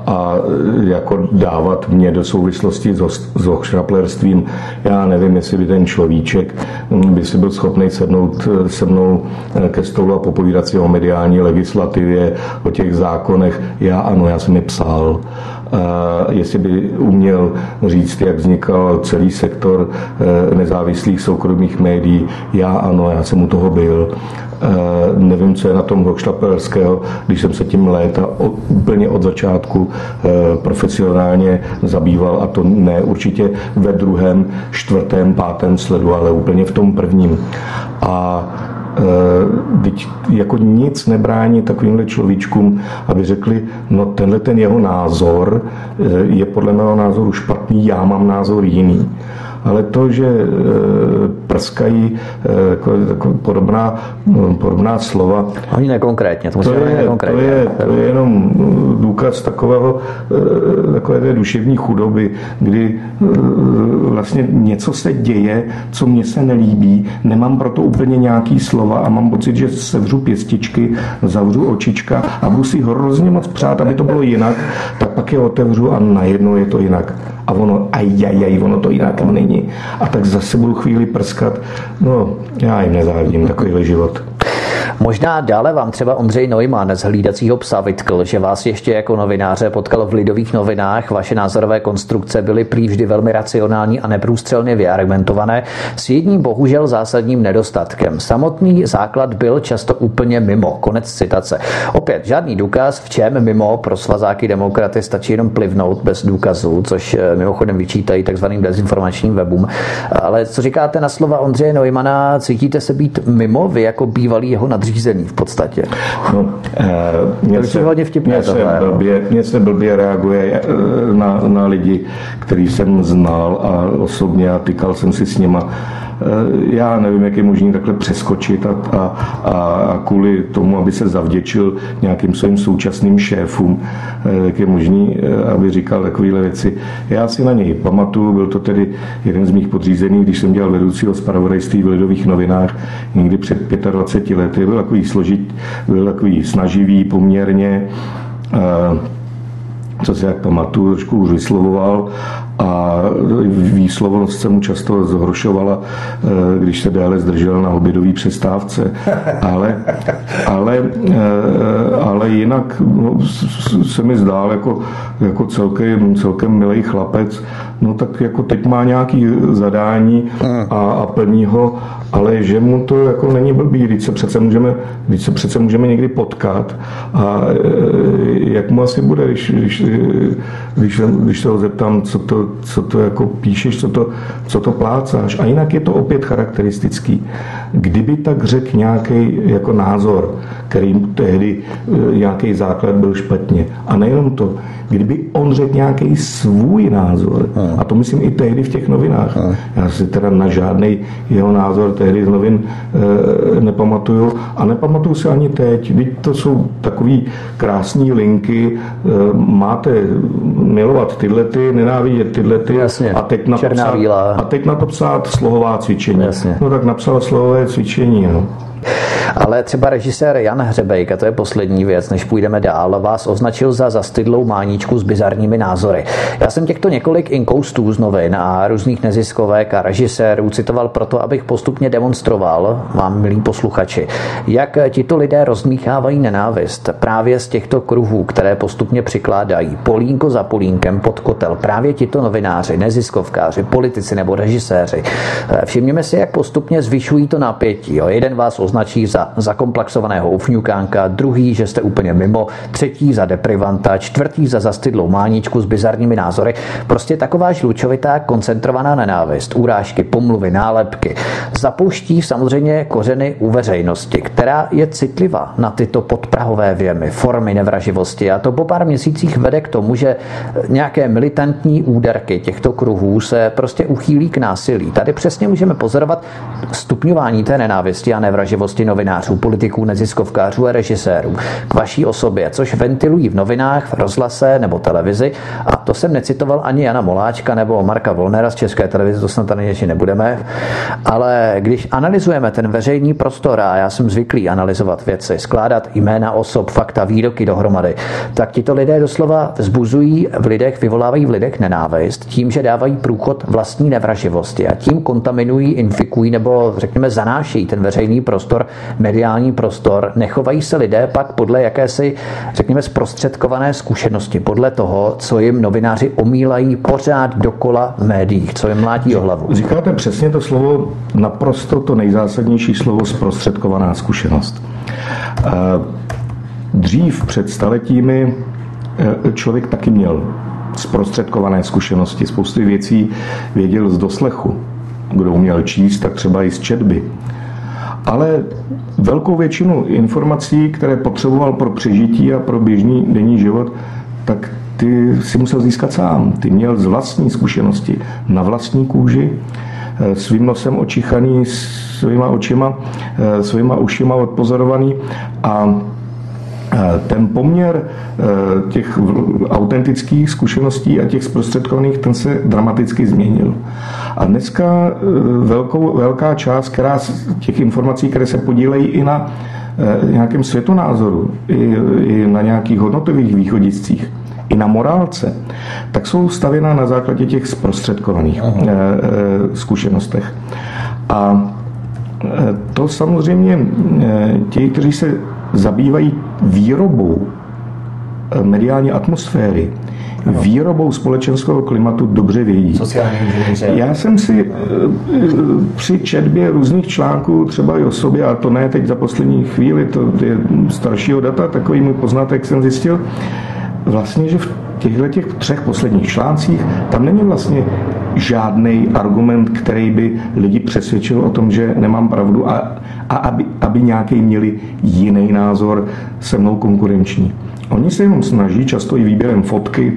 a jako dávat mě do souvislosti s hochšraplerstvím. Já nevím, jestli by ten človíček by si byl schopný sednout se mnou ke stolu a popovídat si o mediální legislativě, o těch zákonech. Já ano, já jsem je psal jestli by uměl říct, jak vznikal celý sektor eh, nezávislých soukromých médií. Já ano, já jsem u toho byl. Eh, nevím, co je na tom Hochštapelského, když jsem se tím léta úplně od začátku eh, profesionálně zabýval a to ne určitě ve druhém, čtvrtém, pátém sledu, ale úplně v tom prvním. A Teď jako nic nebrání takovýmhle človíčkům, aby řekli, no tenhle ten jeho názor eh, je podle mého názoru špatný, já mám názor jiný ale to, že e, prskají e, jako, jako podobná, no, podobná slova. Oni nekonkrétně, to, to, je, nekonkrétně. to, je, to je jenom důkaz takového, e, takové té duševní chudoby, kdy vlastně něco se děje, co mně se nelíbí, nemám proto úplně nějaký slova a mám pocit, že sevřu pěstičky, zavřu očička a budu si hrozně moc přát, aby to bylo jinak, tak pak je otevřu a najednou je to jinak. A ono, ajajaj, ono to jinak není. A tak zase budu chvíli prskat. No, já jim nezávidím takovýhle život. Možná dále vám třeba Ondřej Neumann z hlídacího psa vytkl, že vás ještě jako novináře potkal v lidových novinách. Vaše názorové konstrukce byly prý vždy velmi racionální a neprůstřelně vyargumentované s jedním bohužel zásadním nedostatkem. Samotný základ byl často úplně mimo. Konec citace. Opět žádný důkaz, v čem mimo pro svazáky demokraty stačí jenom plivnout bez důkazů, což eh, mimochodem vyčítají takzvaným dezinformačním webům. Ale co říkáte na slova Ondřeje Neumana, cítíte se být mimo vy jako bývalý jeho nad nadřízený v podstatě. No, eh, mě se, hodně vtipné mě se, blbě, mě se blbě reaguje eh, na, na lidi, který jsem znal a osobně a tykal jsem si s nima já nevím, jak je možné takhle přeskočit a, a, a kvůli tomu, aby se zavděčil nějakým svým současným šéfům, eh, jak je možné, eh, aby říkal takovéhle věci. Já si na něj pamatuju, byl to tedy jeden z mých podřízených, když jsem dělal vedoucího zpravodajství v Lidových novinách někdy před 25 lety. Byl takový složit, byl takový snaživý poměrně, co si jak pamatuju, trošku už vyslovoval a výslovnost se mu často zhoršovala, eh, když se déle zdržel na obědové přestávce. Ale, ale, eh, ale jinak no, se mi zdál jako, jako celkem, celkem milý chlapec. No tak jako teď má nějaký zadání a, a plní ho, ale že mu to jako není blbý, když se přece můžeme, když se přece můžeme někdy potkat a eh, jak mu asi bude, když, když, když, když se ho zeptám, co to, co to jako píšeš, co to, co to plácáš. A jinak je to opět charakteristický. Kdyby tak řekl nějaký jako názor, který tehdy e, nějaký základ byl špatně. A nejenom to, kdyby on řekl nějaký svůj názor, hmm. a to myslím i tehdy v těch novinách. Hmm. Já si teda na žádný jeho názor tehdy z novin e, nepamatuju a nepamatuju si ani teď. Teď to jsou takový krásné linky, e, máte milovat tyhle ty, nenávidět tyhle ty a teď na to psát, a teď na to psát slohová cvičení. Jasně. No tak napsal slohové cvičení. No. Ale třeba režisér Jan Hřebejk, a to je poslední věc, než půjdeme dál, vás označil za zastydlou máničku s bizarními názory. Já jsem těchto několik inkoustů z novin a různých neziskovek a režisérů citoval proto, abych postupně demonstroval vám, milí posluchači, jak tito lidé rozmíchávají nenávist právě z těchto kruhů, které postupně přikládají polínko za polínkem pod kotel. Právě tito novináři, neziskovkáři, politici nebo režiséři. Všimněme si, jak postupně zvyšují to napětí. Jo. Jeden vás označí za zakomplexovaného ufňukánka, druhý, že jste úplně mimo, třetí za deprivanta, čtvrtý za zastydlou máničku s bizarními názory. Prostě taková žlučovitá koncentrovaná nenávist, urážky, pomluvy, nálepky zapouští samozřejmě kořeny u veřejnosti, která je citlivá na tyto podprahové věmy, formy nevraživosti a to po pár měsících vede k tomu, že nějaké militantní úderky těchto kruhů se prostě uchýlí k násilí. Tady přesně můžeme pozorovat stupňování té nenávisti a nevraživosti novinářů novinářů, politiků, neziskovkářů a režisérů k vaší osobě, což ventilují v novinách, v rozhlase nebo televizi. A to jsem necitoval ani Jana Moláčka nebo Marka Volnera z České televize, to snad tady ještě nebudeme. Ale když analyzujeme ten veřejný prostor, a já jsem zvyklý analyzovat věci, skládat jména osob, fakta, výroky dohromady, tak tito lidé doslova vzbuzují v lidech, vyvolávají v lidech nenávist tím, že dávají průchod vlastní nevraživosti a tím kontaminují, infikují nebo řekněme zanášejí ten veřejný prostor mediální prostor, nechovají se lidé pak podle jakési, řekněme, zprostředkované zkušenosti, podle toho, co jim novináři omílají pořád dokola v médiích, co jim mlátí o hlavu. Říkáte přesně to slovo, naprosto to nejzásadnější slovo zprostředkovaná zkušenost. Eh, dřív před staletími eh, člověk taky měl zprostředkované zkušenosti. Spousty věcí věděl z doslechu. Kdo uměl číst, tak třeba i z četby ale velkou většinu informací, které potřeboval pro přežití a pro běžný denní život, tak ty si musel získat sám. Ty měl z vlastní zkušenosti, na vlastní kůži, eh, svým nosem očichaný, svýma očima, eh, svýma ušima odpozorovaný a ten poměr těch autentických zkušeností a těch zprostředkovaných, ten se dramaticky změnil. A dneska e, velkou, velká část která těch informací, které se podílejí i na e, nějakém světonázoru, i, i na nějakých hodnotových východiscích, i na morálce, tak jsou stavěna na základě těch zprostředkovaných Aha. Zkušenostech. A to samozřejmě ti, kteří se zabývají výrobou mediální atmosféry, výrobou společenského klimatu dobře vědí. Já jsem si eh, při četbě různých článků, třeba i o sobě, a to ne teď za poslední chvíli, to je staršího data, takový můj poznatek jsem zjistil, vlastně, že v těchto těch třech posledních článcích tam není vlastně žádný argument, který by lidi přesvědčil o tom, že nemám pravdu a, a aby, aby nějaký měli jiný názor se mnou konkurenční. Oni se jenom snaží, často i výběrem fotky,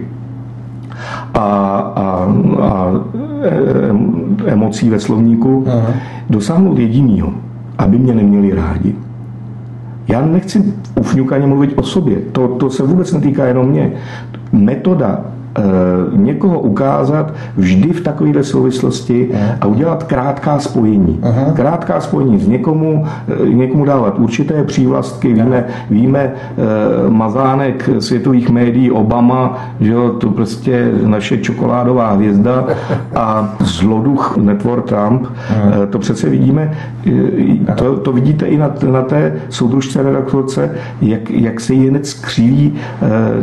a, a, a e, emocí ve slovníku, Aha. dosáhnout jedinýho, aby mě neměli rádi. Já nechci ufňukaně mluvit o sobě, to, to se vůbec netýká jenom mě. Metoda někoho ukázat vždy v takovéhle souvislosti a udělat krátká spojení. Aha. Krátká spojení s někomu, eh, někomu dávat určité přívlastky. Víme, víme eh, mazánek světových médií Obama, že jo, to prostě naše čokoládová hvězda a zloduch Network Trump. Aha. To přece vidíme, to, to vidíte i na, na té soudružce redaktorce, jak, jak se jen skřílí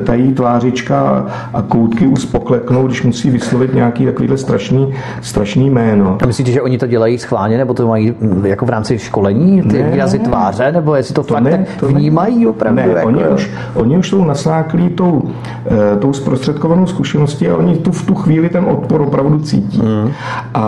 tají tvářička a koutky ruky už pokleknou, když musí vyslovit nějaký takovýhle strašný, strašný jméno. A myslíte, že oni to dělají schválně, nebo to mají mm, jako v rámci školení, ty ne, výrazy tváře, nebo jestli to, to fakt ne, to vnímají opravdu? Ne, jako... oni, už, oni už jsou nasáklí tou, eh, tou zprostředkovanou zkušeností a oni tu v tu chvíli ten odpor opravdu cítí. Mm. A,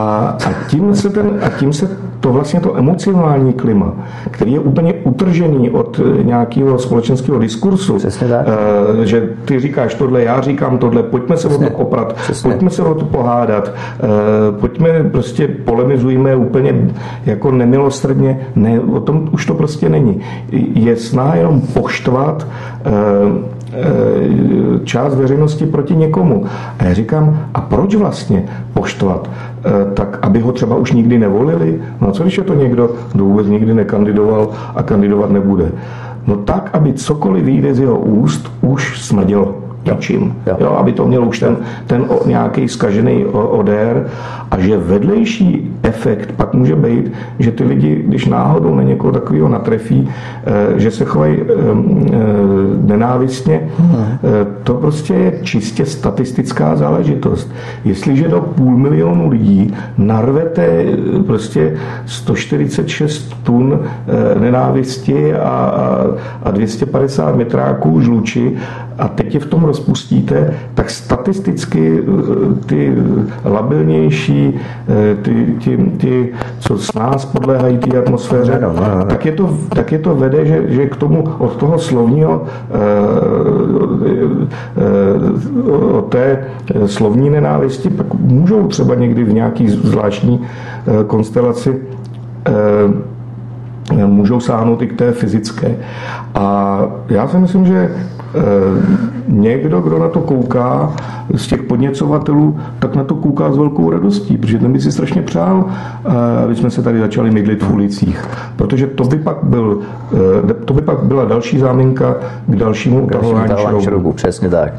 a, tím se ten, a tím se to vlastně to emocionální klima, který je úplně utržený od eh, nějakého společenského diskursu, Přesně tak. Eh, že ty říkáš tohle, já říkám tohle, pojďme se Přesně. o to poprat, Přesně. pojďme se o to pohádat, eh, pojďme prostě polemizujme úplně jako nemilostrdně, ne, o tom už to prostě není. Je snaha jenom poštvat část veřejnosti proti někomu. A já říkám, a proč vlastně poštvat? Tak, aby ho třeba už nikdy nevolili? No a co když je to někdo, kdo vůbec nikdy nekandidoval a kandidovat nebude? No tak, aby cokoliv vyjde z jeho úst, už smrdilo něčím. Jo. Jo, aby to mělo už ten, ten nějaký zkažený odér a že vedlejší efekt pak může být, že ty lidi, když náhodou na někoho takového natrefí, eh, že se chovají eh, eh, nenávistně, hmm. to prostě je čistě statistická záležitost. Jestliže do půl milionu lidí narvete prostě 146 tun nenávisti a, a 250 metráků žluči a teď je v tom rozpustíte, tak statisticky ty labilnější Eh, ty, ty, ty co s nás podléhají té atmosféře, no, no, no. Tak, je to, tak je to vede, že, že k tomu od toho slovního eh, eh, od té slovní nenávisti pak můžou třeba někdy v nějaký zvláštní konstelaci můžou sáhnout i k té fyzické. A já si myslím, že někdo, kdo na to kouká z těch podněcovatelů, tak na to kouká s velkou radostí, protože ten by si strašně přál, eh, aby jsme se tady začali mydlit v ulicích. Protože to by pak, byl, eh, to by pak byla další záminka k dalšímu utahování šroubu. Přesně tak.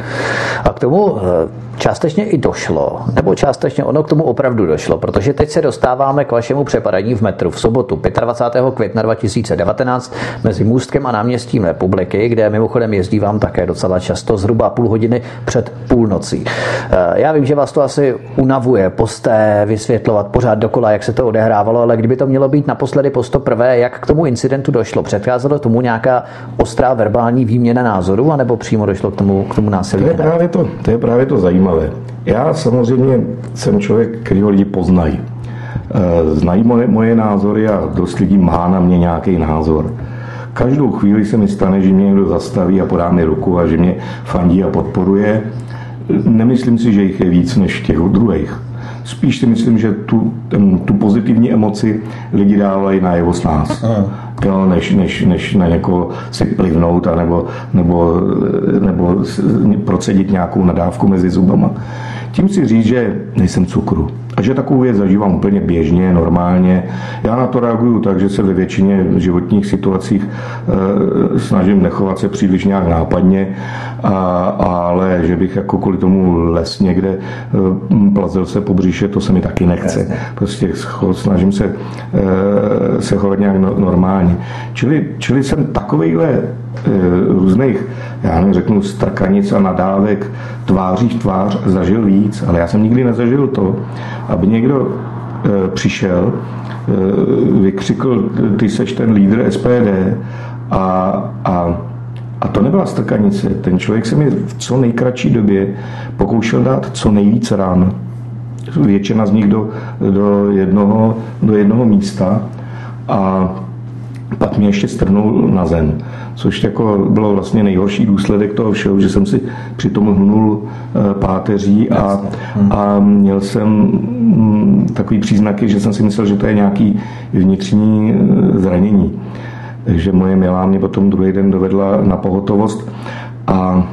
A k tomu eh, částečně i došlo, nebo částečně ono k tomu opravdu došlo, protože teď se dostáváme k vašemu přepadení v metru v sobotu 25. května 2019 mezi Můstkem a náměstím Republiky, kde mimochodem jezdí vám také docela často, zhruba půl hodiny před půlnocí. Eh, já vím, že vás to asi unavuje posté vysvětlovat pořád dokola, jak se to odehrávalo, ale kdyby to mělo být naposledy po 101. jak k tomu incidentu došlo? Předcházelo tomu nějaká ostrá verbální výměna názorů, anebo přímo došlo k tomu, k tomu násilí? To je právě to, to, je právě to zajímavé. Já samozřejmě jsem člověk, který ho lidi poznají. Eh, znají moje, moje názory a dost lidí má na mě nějaký názor. Každou chvíli se mi stane, že mě někdo zastaví a podá mi ruku a že mě fandí a podporuje. Nemyslím si, že jich je víc než těch druhých. Spíš si myslím, že tu, ten, tu pozitivní emoci lidi dávají najevo s nás. Jo, než, než, než na někoho si plivnout a nebo, nebo, nebo procedit nějakou nadávku mezi zubama. Tím si říct, že nejsem cukru. A že takovou věc zažívám úplně běžně, normálně. Já na to reaguju tak, že se ve většině životních situacích e, snažím nechovat se příliš nějak nápadně, a, ale že bych jako kvůli tomu les někde e, plazil se po bříše, to se mi taky nechce. Prostě snažím se, e, se chovat nějak no, normálně. Čili, čili jsem takovejhle různých, já nevím, řeknu, strkanic a nadávek tváří v tvář zažil víc, ale já jsem nikdy nezažil to, aby někdo e, přišel, e, vykřikl, ty seš ten lídr SPD a, a a to nebyla strkanice. Ten člověk se mi v co nejkratší době pokoušel dát co nejvíce rán. Většina z nich do, do, jednoho, do jednoho místa. A pak mě ještě strhnul na zem, což jako bylo vlastně nejhorší důsledek toho všeho, že jsem si přitom hnul eh, páteří a, a měl jsem mm, takový příznaky, že jsem si myslel, že to je nějaký vnitřní eh, zranění. Takže moje milá mě potom druhý den dovedla na pohotovost a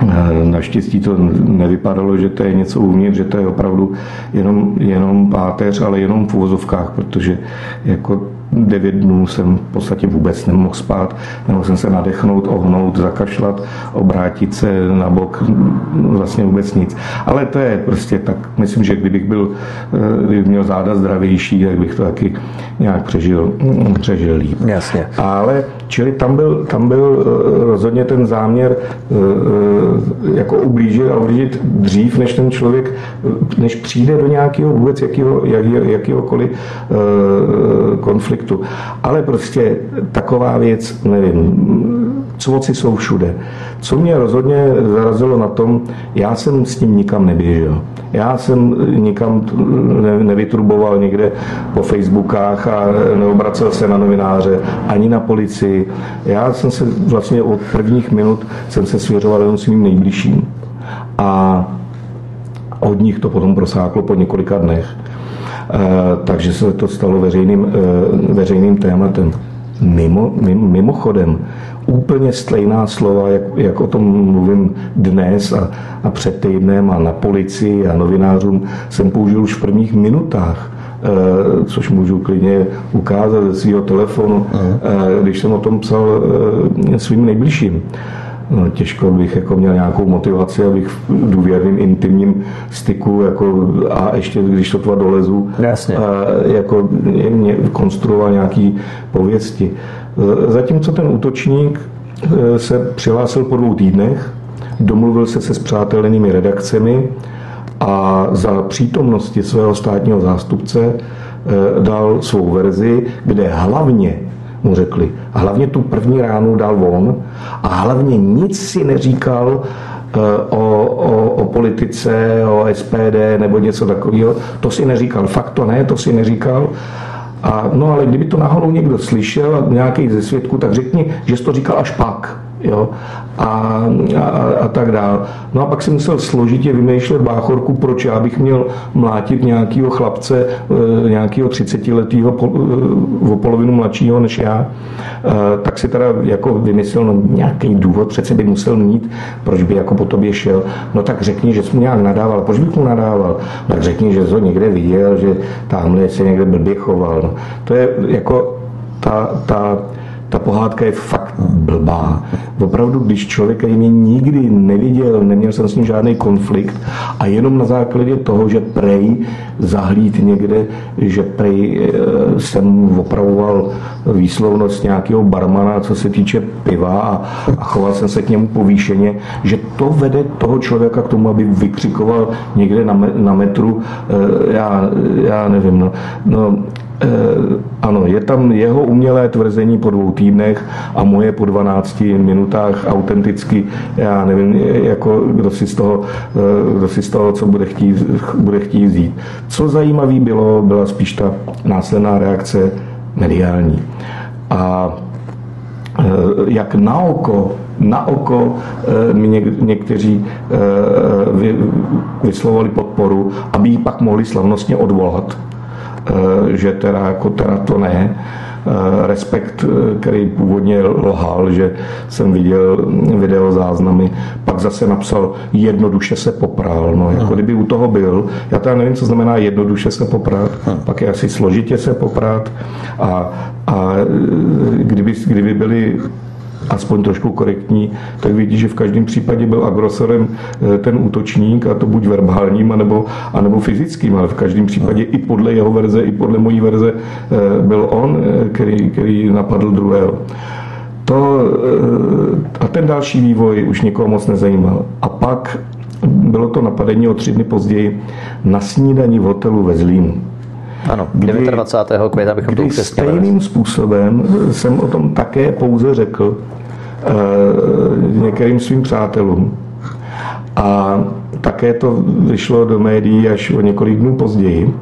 eh, Naštěstí to nevypadalo, že to je něco uvnitř, že to je opravdu jenom, jenom páteř, ale jenom v uvozovkách, protože jako devět dnů jsem v podstatě vůbec nemohl spát, nemohl jsem se nadechnout, ohnout, zakašlat, obrátit se na bok, vlastně vůbec nic. Ale to je prostě tak, myslím, že kdybych byl, eh, kdybych měl záda zdravější, tak bych to taky nějak přežil, přežil líp. Jasně. Ale, čili tam byl, tam byl eh, rozhodně ten záměr eh, jako ublížit a ublížit dřív, než ten člověk, než přijde do nějakého vůbec jakýho, jakýho, jakýhokoliv konfliktu konfliktu. Ale prostě taková věc, nevím, cvoci jsou všude. Co mě rozhodně zarazilo na tom, já jsem s tím nikam neběžel. Já jsem nikam nevytruboval někde po Facebookách a neobracel se na novináře, ani na policii. Já jsem se vlastně od prvních minut jsem se svěřoval jenom svým nejbližším. A od nich to potom prosáklo po několika dnech. Takže se to stalo veřejným, eh, veřejným tématem. Mimo, mimochodem, úplně stejná slova, jak, jak o tom mluvím dnes a, a před týdnem a na policii a novinářům, jsem použil už v prvních minutách eh, což můžu klidně ukázat ze svého telefonu, když jsem o tom psal svým nejbližším. No, těžko bych jako měl nějakou motivaci, abych v důvěrným intimním styku jako, a ještě když to tva dolezu, Jasně. A, jako mě konstruoval nějaký pověsti. Zatímco ten útočník e, se přihlásil po dvou týdnech, domluvil se se spřátelenými redakcemi a za přítomnosti svého státního zástupce e, dal svou verzi, kde hlavně mu řekli. A hlavně tu první ránu dal on a hlavně nic si neříkal eh, o, o, o politice, o SPD nebo něco takového. To si neříkal. Fakt to ne, to si neříkal. A, no ale kdyby to náhodou někdo slyšel, nějaký ze svědků, tak řekni, že jsi to říkal až pak jo, a, a, a tak dál. No a pak jsem musel složitě vymýšlet báchorku, proč já bych měl mlátit nějakého chlapce, e, nějakého 30 letého e, o polovinu mladšího než já, e, tak si teda jako vymyslel no, nějaký důvod, přece by musel mít, proč by jako po tobě šel. No tak řekni, že jsi mu nějak nadával. Proč bych mu nadával? Tak řekni, že jsi ho někde viděl, že tamhle se někde blbě choval. No, to je jako ta, ta ta pohádka je fakt blbá. Opravdu, když člověk mě nikdy neviděl, neměl jsem s ním žádný konflikt a jenom na základě toho, že prej zahlíd někde, že prej eh, jsem opravoval výslovnost nějakého barmana, co se týče piva a, choval jsem se k němu povýšeně, že to vede toho člověka k tomu, aby vykřikoval někde na, me, na metru, eh, já, já nevím, no, no ano, je tam jeho umělé tvrzení po dvou týdnech a moje po 12 minutách autenticky, já nevím, jako kdo si z toho, eh, kdo si z toho co bude chtít, bude chtít vzít. Co zajímavé bylo, byla spíš ta následná reakce mediální. A eh, jak na oko na oko mi někteří vyslovali podporu, aby ji pak mohli slavnostně odvolat Eh, že teda jako teda to ne. Eh, respekt, eh, který původně lhal, že jsem viděl video záznamy, pak zase napsal jednoduše se popral. No, jako kdyby u toho byl. Já teda nevím, co znamená jednoduše se poprat, pak je asi složitě se poprat a, a kdyby, kdyby byly aspoň trošku korektní, tak vidí, že v každém případě byl agresorem eh, ten útočník, a to buď verbálním, anebo, anebo fyzickým, ale v každém případě i podle jeho verze, i podle mojí verze eh, byl on, eh, který, který napadl druhého. To, a ten další vývoj už nikoho moc nezajímal. A pak bylo to napadení o tři dny později na snídaní v hotelu ve Zlínu. Ano, 29. května bychom to upřesnili. Stejným způsobem jsem o tom také pouze řekl některým svým přátelům. A také to vyšlo do médií až o několik dnů později.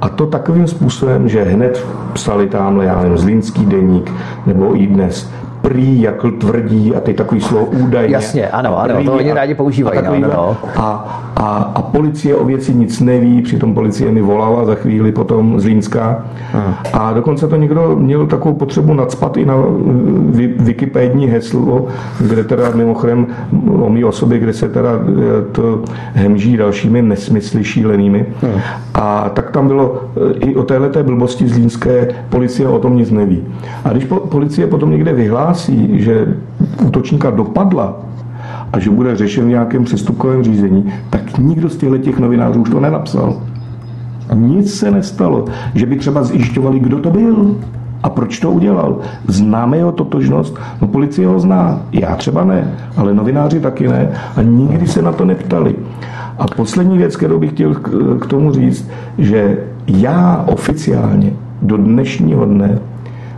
A to takovým způsobem, že hned psali tamhle, já nevím, Zlínský deník nebo i dnes, prý, jak tvrdí a teď takový slovo údajně. Jasně, ano, ano, to oni rádi používají. A, no, no. A, a, a policie o věci nic neví, přitom policie mi volala za chvíli potom z Línska. Hmm. A dokonce to někdo měl takovou potřebu nadspat i na Wikipední heslo, kde teda mimochodem o mý osobě, kde se teda e, to hemží dalšími nesmysly šílenými. Hmm. A tak tam bylo e, i o téhleté blbosti z Línské policie o tom nic neví. A když policie potom někde vyhlásí, že útočníka dopadla, a že bude řešen v nějakém přestupkovém řízení, tak nikdo z těchto těch novinářů už to nenapsal. Nic se nestalo, že by třeba zjišťovali, kdo to byl a proč to udělal. Známe jeho totožnost? No policie ho zná, já třeba ne, ale novináři taky ne a nikdy se na to neptali. A poslední věc, kterou bych chtěl k tomu říct, že já oficiálně do dnešního dne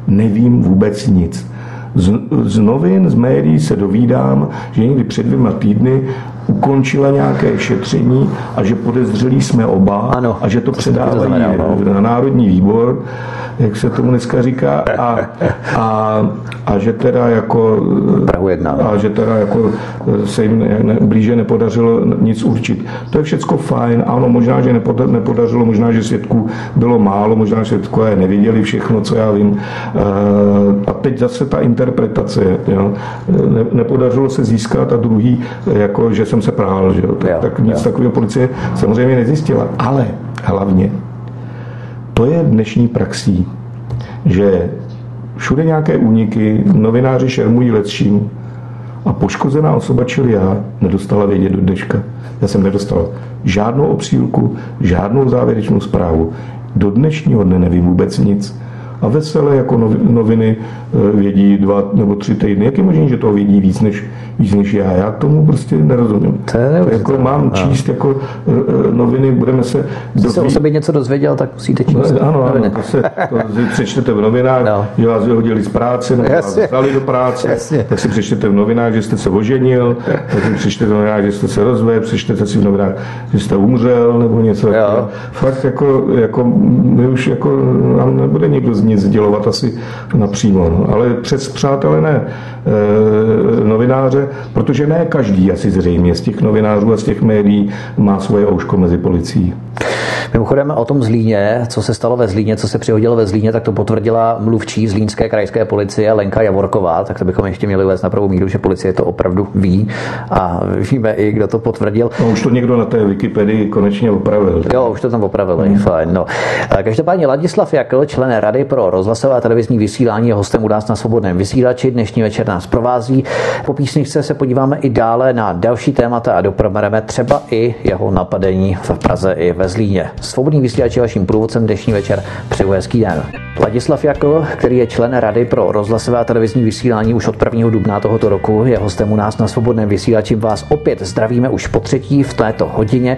nevím vůbec nic. Z, z novin, z médií se dovídám, že někdy před dvěma týdny ukončila nějaké šetření a že podezřelí jsme oba ano, a že to předávají no. na Národní výbor jak se tomu dneska říká, a, a, a že teda jako Prahu jedna, a že teda jako se jim ne, blíže nepodařilo nic určit. To je všecko fajn, ano, možná, že nepodařilo, možná, že svědků bylo málo, možná, že svědkové neviděli všechno, co já vím. A teď zase ta interpretace, jo. Ne, nepodařilo se získat a druhý, jako, že jsem se prál, že jo. Tak, tak nic takového policie samozřejmě nezjistila. Ale hlavně to je dnešní praxí, že všude nějaké úniky, novináři šermují lecším a poškozená osoba, čili já, nedostala vědět do dneška. Já jsem nedostal žádnou obsílku, žádnou závěrečnou zprávu. Do dnešního dne nevím vůbec nic a veselé jako noviny eh, vědí dva nebo tři týdny. Jak je možné, že to vědí víc než, víc než já? Já tomu prostě nerozumím. To je jako mám číst jako eh, eh, noviny, budeme se... Když se o sobě něco dozvěděl, tak musíte číst no, Ano, ano, to se to přečtete v novinách, no. že vás vyhodili z práce, nebo vás vzali do práce, Jasně. tak si přečtete v novinách, že jste se oženil, tak si přečtete v novinách, že jste se rozvedl, přečtete si v novinách, že jste umřel, nebo něco takového. Fakt jako, jako my už jako nám nebude někdo z nic sdělovat asi napřímo. No. Ale přes přátelé ne e, novináře, protože ne každý asi zřejmě z těch novinářů a z těch médií má svoje ouško mezi policií. Mimochodem o tom Zlíně, co se stalo ve Zlíně, co se přihodilo ve Zlíně, tak to potvrdila mluvčí Zlínské krajské policie Lenka Javorková, tak to bychom ještě měli uvést na prvou míru, že policie to opravdu ví a víme i, kdo to potvrdil. No už to někdo na té Wikipedii konečně opravil. Jo, už to tam opravili, hmm. fajn. No. Každopádně Ladislav Jakl, člen Rady pro rozhlasové a televizní vysílání, je hostem u nás na svobodném vysílači. Dnešní večer nás provází. Po písničce se podíváme i dále na další témata a doprobereme třeba i jeho napadení v Praze i ve Zlíně. Svobodný vysílač je vaším průvodcem dnešní večer. Přeju hezký den. Ladislav Jakl, který je člen Rady pro rozhlasové a televizní vysílání už od 1. dubna tohoto roku, je hostem u nás na svobodném vysílači. Vás opět zdravíme už po třetí v této hodině.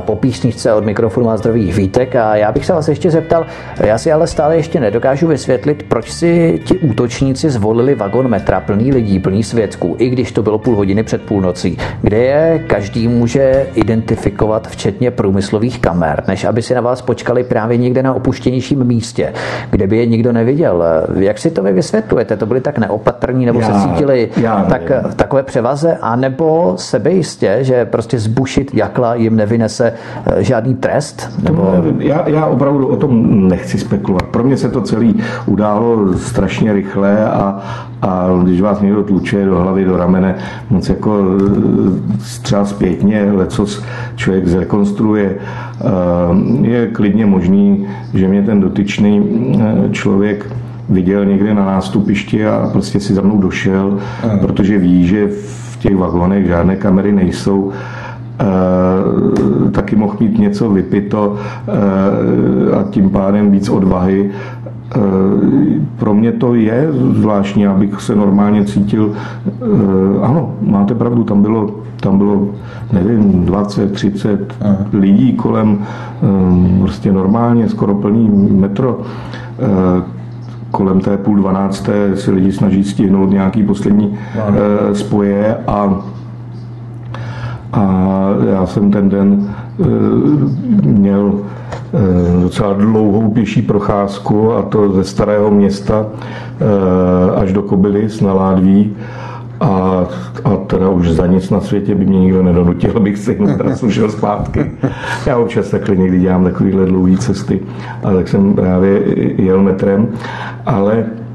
Po písničce od mikrofonu a zdraví Vítek a já bych se vás ještě zeptal, já si ale stále ještě nedokážu vysvětlit, proč si ti útočníci zvolili vagon metra plný lidí, plný svědků, i když to bylo půl hodiny před půlnocí, kde je každý může identifikovat, včetně průmyslových kamer, než aby si na vás počkali právě někde na opuštěnějším místě, kde by je nikdo neviděl. Jak si to vy vysvětlujete? To byli tak neopatrní, nebo já, se cítili já tak, v takové převaze, anebo sebejistě, že prostě zbušit jakla jim nevynese eh, žádný trest? Nebo... Já, já opravdu o tom nechci spekulovat. Pro mě se to celý událo strašně rychle a, a když vás někdo tluče do hlavy, do ramene, moc jako eh, třeba zpětně, lecos člověk zrekonstruuje, eh, je klidně možný, že mě ten dotyčný eh, člověk viděl někde na nástupišti a prostě si za mnou došel, Aha. protože ví, že v těch vagonech žádné kamery nejsou. E, taky mohl mít něco vypito e, a tím pádem víc odvahy pro mě to je zvláštní, abych se normálně cítil. Eh, ano, máte pravdu, tam bylo, tam bylo nevím, 20, 30 Aha. lidí kolem, eh, prostě normálně, skoro plný metro. Kolem té půl dvanácté si lidi snaží stihnout nějaký poslední Aha. spoje a, a já jsem ten den měl docela dlouhou pěší procházku a to ze starého města až do Kobylis na Ládví a, a teda už za nic na světě by mě nikdo nedonutil, abych si jenom trasu šel zpátky. Já občas takhle někdy dělám takovýhle dlouhé cesty, ale tak jsem právě jel metrem, ale Eh,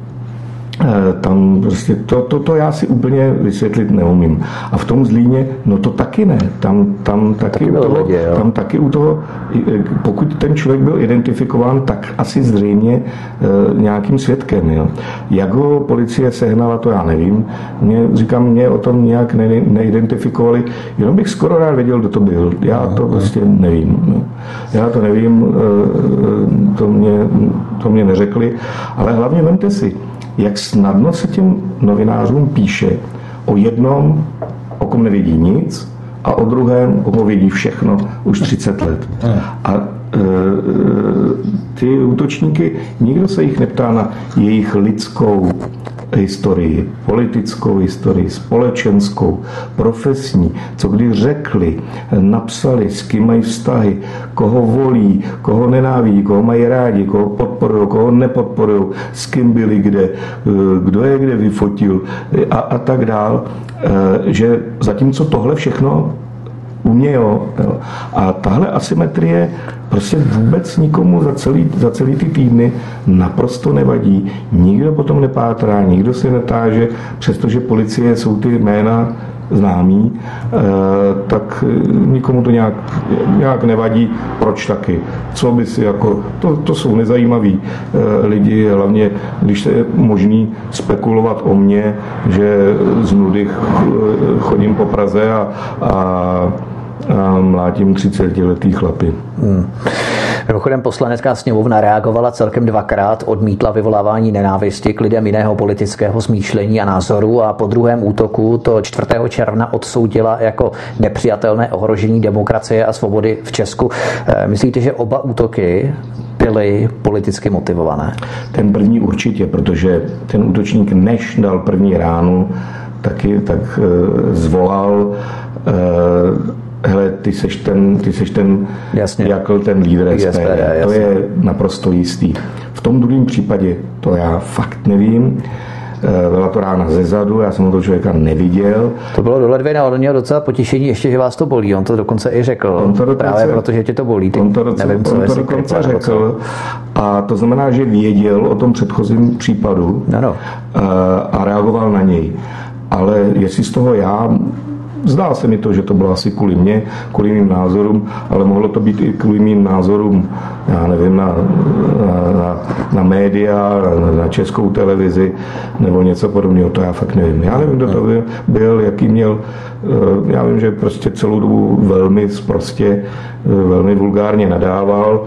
tam prostě to, to, to já si úplně vysvětlit neumím. A v tom Zlíně, no to taky ne. Tam, tam, taky, taky u toho, lidi, tam taky u toho, eh, pokud ten člověk byl identifikován, tak asi zřejmě e, nějakým svědkem. Jo. Jak ho policie sehnala, to já nevím. Mě, říkám, mě o tom nějak ne, neidentifikovali. Jenom bych skoro rád věděl, kdo to byl. Já to prostě nevím. No. Já to nevím, e, to mě, to mě neřekli. Ale hlavně vemte si, jak snadno se těm novinářům píše o jednom, o kom nevědí nic, a o druhém, o kom vědí všechno už 30 let. A e, ty útočníky, nikdo se jich neptá na jejich lidskou historii, politickou historii, společenskou, profesní, co kdy řekli, napsali, s kým mají vztahy, koho volí, koho nenávidí, koho mají rádi, koho podporují, koho nepodporují, s kým byli kde, kdo je kde vyfotil a, a tak dál, že zatímco tohle všechno umějí. A tahle asymetrie prostě vůbec nikomu za celý, za celý ty týdny naprosto nevadí. Nikdo potom nepátrá, nikdo se netáže, přestože policie jsou ty jména známý, eh, tak nikomu to nějak, nějak nevadí. Proč taky? Co by si jako, to, to jsou nezajímaví eh, lidi, hlavně když je možný spekulovat o mně, že z nudy chodím po Praze a, a a mlátím 30 letý chlapy. Hmm. Mimochodem poslanecká sněmovna reagovala celkem dvakrát, odmítla vyvolávání nenávisti k lidem jiného politického smýšlení a názoru a po druhém útoku to 4. června odsoudila jako nepřijatelné ohrožení demokracie a svobody v Česku. Eh, myslíte, že oba útoky byly politicky motivované? Ten první určitě, protože ten útočník než dal první ránu, taky tak eh, zvolal eh, hele, ty seš ten, ty seš ten Jasně. Jakl, ten lídr SPD. SPD to je naprosto jistý. V tom druhém případě to já fakt nevím. Eh, byla to rána ze zadu, já jsem toho člověka neviděl. To bylo do ledviny, ale on měl docela potěšení ještě, že vás to bolí. On to dokonce i řekl. On to dokonce, právě proto, že tě to bolí. Ty, on to, dokonce, nevím, co on to dokonce řekl. A to znamená, že věděl o tom předchozím případu ano. Eh, a reagoval na něj. Ale jestli z toho já Zdá se mi to, že to bylo asi kvůli mě, kvůli mým názorům, ale mohlo to být i kvůli mým názorům, já nevím, na, na, na, na média, na, na českou televizi nebo něco podobného, to já fakt nevím. Já nevím, kdo to byl, byl jaký měl, eh, já vím, že prostě celou dobu velmi prostě, velmi vulgárně nadával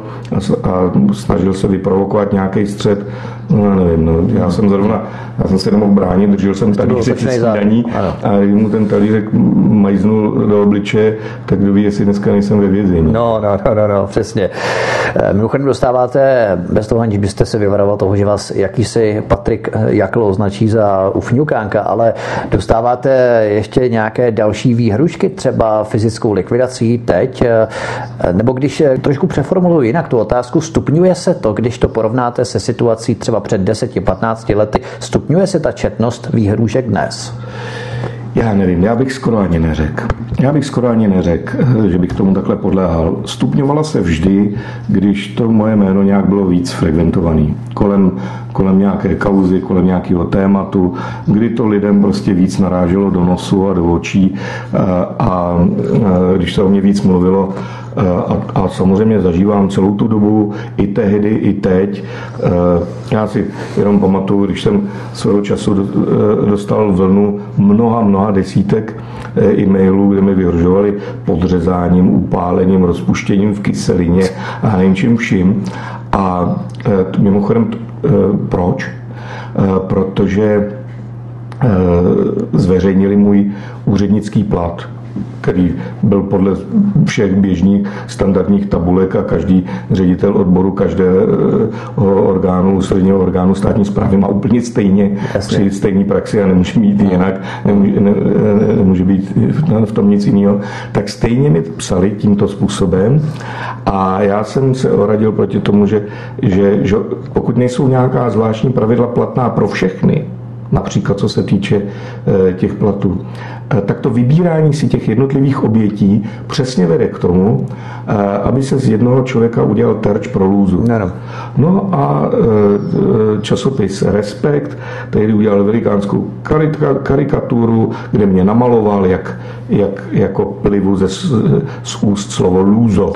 a, a snažil se vyprovokovat nějaký střed No, já nevím, no. já jsem zrovna, já jsem se nemohl bránit, držel jsem se snídaní a když mu ten talířek majznul do obliče, tak kdo ví, jestli dneska nejsem ve vězení. No, no, no, no, no přesně. Eh, mimochodem dostáváte, bez toho, aniž byste se vyvaroval toho, že vás jakýsi Patrik Jakl označí za ufňukánka, ale dostáváte ještě nějaké další výhrušky, třeba fyzickou likvidací teď, eh, nebo když trošku přeformuluji jinak tu otázku, stupňuje se to, když to porovnáte se situací třeba před 10-15 lety. Stupňuje se ta četnost výhrůžek dnes? Já nevím, já bych skoro ani neřekl. Já bych skoro ani neřekl, že bych tomu takhle podléhal. Stupňovala se vždy, když to moje jméno nějak bylo víc frekventovaný. Kolem, kolem nějaké kauzy, kolem nějakého tématu, kdy to lidem prostě víc naráželo do nosu a do očí a, a, když se o mě víc mluvilo, a, a samozřejmě zažívám celou tu dobu, i tehdy, i teď. Já si jenom pamatuju, když jsem svého času dostal vlnu mnoha, mnoha desítek e-mailů, kde mi vyhrožovali podřezáním, upálením, rozpuštěním v kyselině a něčím vším. A mimochodem, proč? Protože zveřejnili můj úřednický plat který byl podle všech běžných standardních tabulek a každý ředitel odboru každého orgánu, středního orgánu státní zprávy má úplně stejně při stejné praxi a nemůže mít jinak, nemůže, ne, nemůže být v tom nic jiného, tak stejně mi psali tímto způsobem a já jsem se oradil proti tomu, že, že, že pokud nejsou nějaká zvláštní pravidla platná pro všechny, například co se týče eh, těch platů, tak to vybírání si těch jednotlivých obětí přesně vede k tomu, eh, aby se z jednoho člověka udělal terč pro lůzu. No, no. no a časopis Respekt, který udělal velikánskou karikaturu, kde mě namaloval, jak, jak jako plivu ze, z úst slovo lůzo.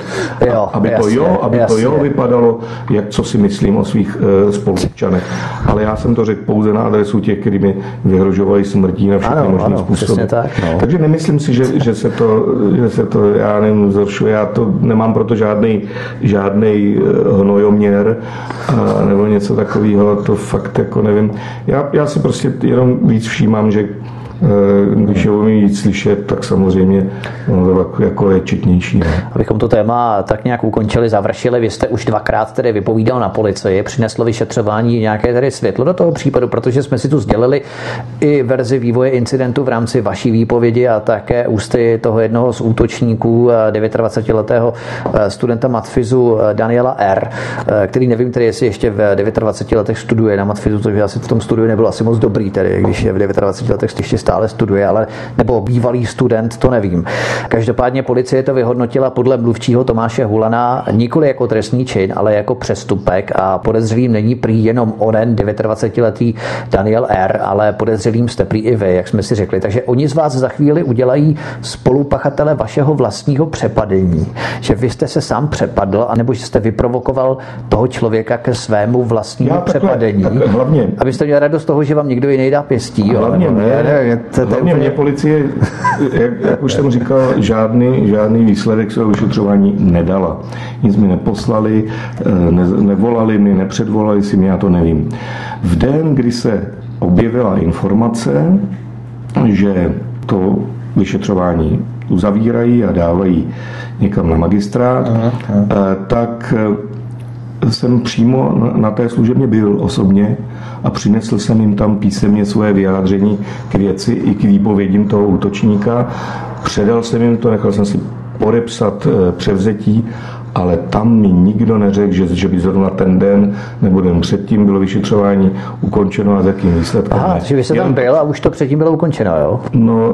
Jo, aby jasně, to jo, aby jasně. to jo vypadalo, jak co si myslím o svých spoluobčanech. Ale já jsem to řekl pouze na adresu těch, kteří mi vyhrožovali smrtí na všechny ano, možné způsoby. Tak, no. Takže nemyslím si, že, že, se to, že se to, já nevím, zhoršuje. Já to nemám proto žádný, žádný eh, hnojoměr a, nebo něco takového. To fakt jako nevím. Já, já si prostě jenom víc všímám, že Eh, když je umí víc slyšet, tak samozřejmě no, to jako je četnější. Ne? Abychom to téma tak nějak ukončili, završili, vy jste už dvakrát tedy vypovídal na policii, přineslo vyšetřování nějaké tedy světlo do toho případu, protože jsme si tu sdělili i verzi vývoje incidentu v rámci vaší výpovědi a také ústy toho jednoho z útočníků 29-letého eh, studenta matfizu eh, Daniela R., který nevím tedy, jestli ještě v 29 letech studuje na matfizu, což asi v tom studiu nebylo asi moc dobrý, tedy když je v 29 letech ještě stále studuje, ale nebo bývalý student, to nevím. Každopádně policie to vyhodnotila podle mluvčího Tomáše Hulana nikoli jako trestný čin, ale jako přestupek a podezřelým není prý jenom onen 29-letý Daniel R., ale podezřelým jste prý i vy, jak jsme si řekli. Takže oni z vás za chvíli udělají spolupachatele vašeho vlastního přepadení. Že vy jste se sám přepadl, anebo že jste vyprovokoval toho člověka ke svému vlastnímu Já takhle, přepadení. Tak hlavně. Abyste měli radost toho, že vám někdo jiný dá pěstí. Hlavně jo, ne, ne, to, to Hlavně mě policie, jak, jak už jsem říkal, žádný, žádný výsledek svého vyšetřování nedala. Nic mi neposlali, eh, ne, nevolali mi, nepředvolali si mě, já to nevím. V den, kdy se objevila informace, že to vyšetřování uzavírají a dávají někam na magistrát, aha, aha. Eh, tak eh, jsem přímo na té služebně byl osobně a přinesl jsem jim tam písemně svoje vyjádření k věci i k výpovědím toho útočníka. Předal jsem jim to, nechal jsem si podepsat eh, převzetí ale tam mi nikdo neřekl, že, že by zrovna ten den nebo den předtím bylo vyšetřování ukončeno a s jakým výsledkem. Aha, že vy jste tam byl a už to předtím bylo ukončeno, jo? No,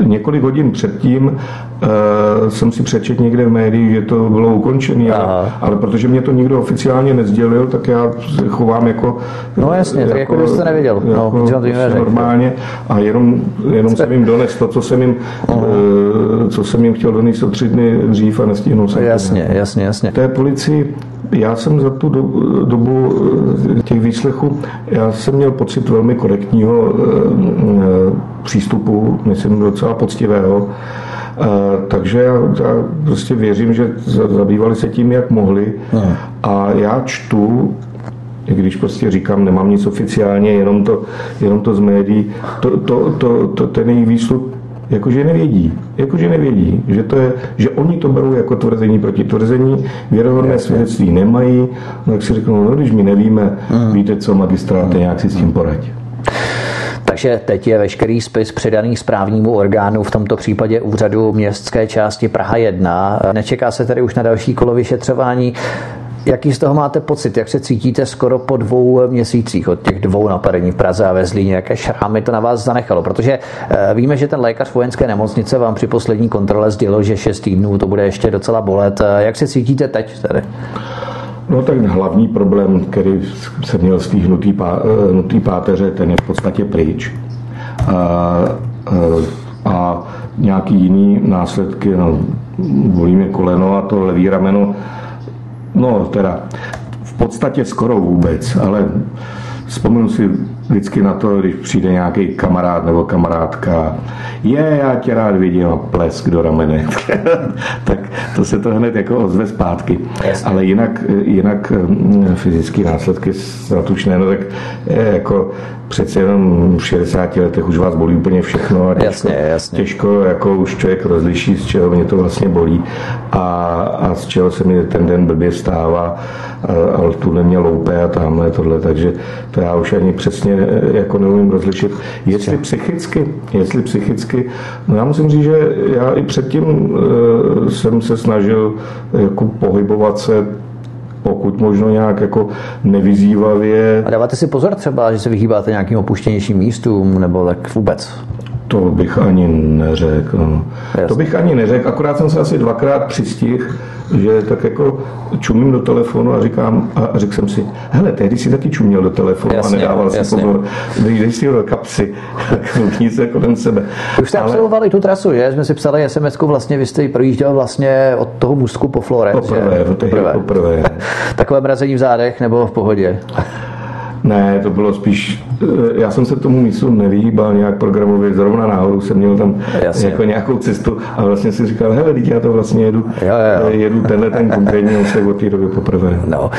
e, několik hodin předtím e, jsem si přečet někde v médiích, že to bylo ukončené, ale, ale protože mě to nikdo oficiálně nezdělil, tak já se chovám jako... No jasně, jako, tak jako byste neviděl. No, jako, no, to prostě normálně a jenom, jenom jsem jim dones to, co jsem jim, e, co jsem jim chtěl donést o tři dny dřív a nestihnul jsem Jasně, jasně, jasně. Té policii, já jsem za tu dobu eh, těch výslechů, já jsem měl pocit velmi korektního eh, eh, přístupu, myslím docela poctivého. Takže já, já prostě věřím, že zabývali se tím, jak mohli. A já čtu i když prostě říkám, nemám nic oficiálně, jenom to, jenom to z médií, to, to, to, to, ten jejich výstup jakože nevědí, jakože nevědí, že, to je, že oni to berou jako tvrzení proti tvrzení, věrohodné svědectví nemají, no tak si řeknou, no když my nevíme, hmm. víte co, magistráte, nějak si s tím poradí. Takže teď je veškerý spis předaný správnímu orgánu, v tomto případě úřadu městské části Praha 1. Nečeká se tedy už na další kolo vyšetřování. Jaký z toho máte pocit? Jak se cítíte skoro po dvou měsících od těch dvou napadení v Praze a ve Zlíně? Jaké šrámy to na vás zanechalo? Protože eh, víme, že ten lékař vojenské nemocnice vám při poslední kontrole sdělil, že 6 týdnů to bude ještě docela bolet. Eh, jak se cítíte teď tady? No tak hlavní problém, který jsem měl z té hnutý, pá, eh, hnutý páteře, ten je v podstatě pryč. A, a, a nějaký jiný následky, no, bolí koleno a to levý rameno, No, teda v podstatě skoro vůbec, ale vzpomenu si vždycky na to, když přijde nějaký kamarád nebo kamarádka, je, já tě rád vidím a plesk do ramene. tak to se to hned jako ozve zpátky. Ale jinak, jinak mm, fyzické následky zatučné, no tak jako přece jenom v 60 letech už vás bolí úplně všechno a těžko, jasně, jasně. těžko jako už člověk rozliší, z čeho mě to vlastně bolí a, a z čeho se mi ten den blbě stává, ale tu mě loupe a tamhle tohle, takže to já už ani přesně e, jako neumím rozlišit. Jestli psychicky, jestli psychicky, no já musím říct, že já i předtím e, jsem se snažil jako pohybovat se pokud možno nějak jako nevyzývavě. A dáváte si pozor třeba, že se vyhýbáte nějakým opuštěnějším místům, nebo tak vůbec? To bych ani neřekl. No. To bych ani neřekl, akorát jsem se asi dvakrát přistihl, že tak jako čumím do telefonu a říkám, a řekl jsem si, hele, tehdy si taky čuměl do telefonu jasně, a nedával si pozor, dej si ho do kapsy, nic se kolem sebe. Už jste Ale... absolvovali tu trasu, že? Jsme si psali sms vlastně vy jste projížděl vlastně od toho Musku po Florence. Poprvé, poprvé. poprvé. Takové mrazení v zádech nebo v pohodě? Ne, to bylo spíš, eh, já jsem se tomu místu nevyhýbal nějak programově, zrovna náhodou jsem měl tam Jasně. jako nějakou cestu a vlastně si říkal, hele, teď já to vlastně jedu, jo, jo. Eh, jedu tenhle ten konkrétní úsek od té doby poprvé. No.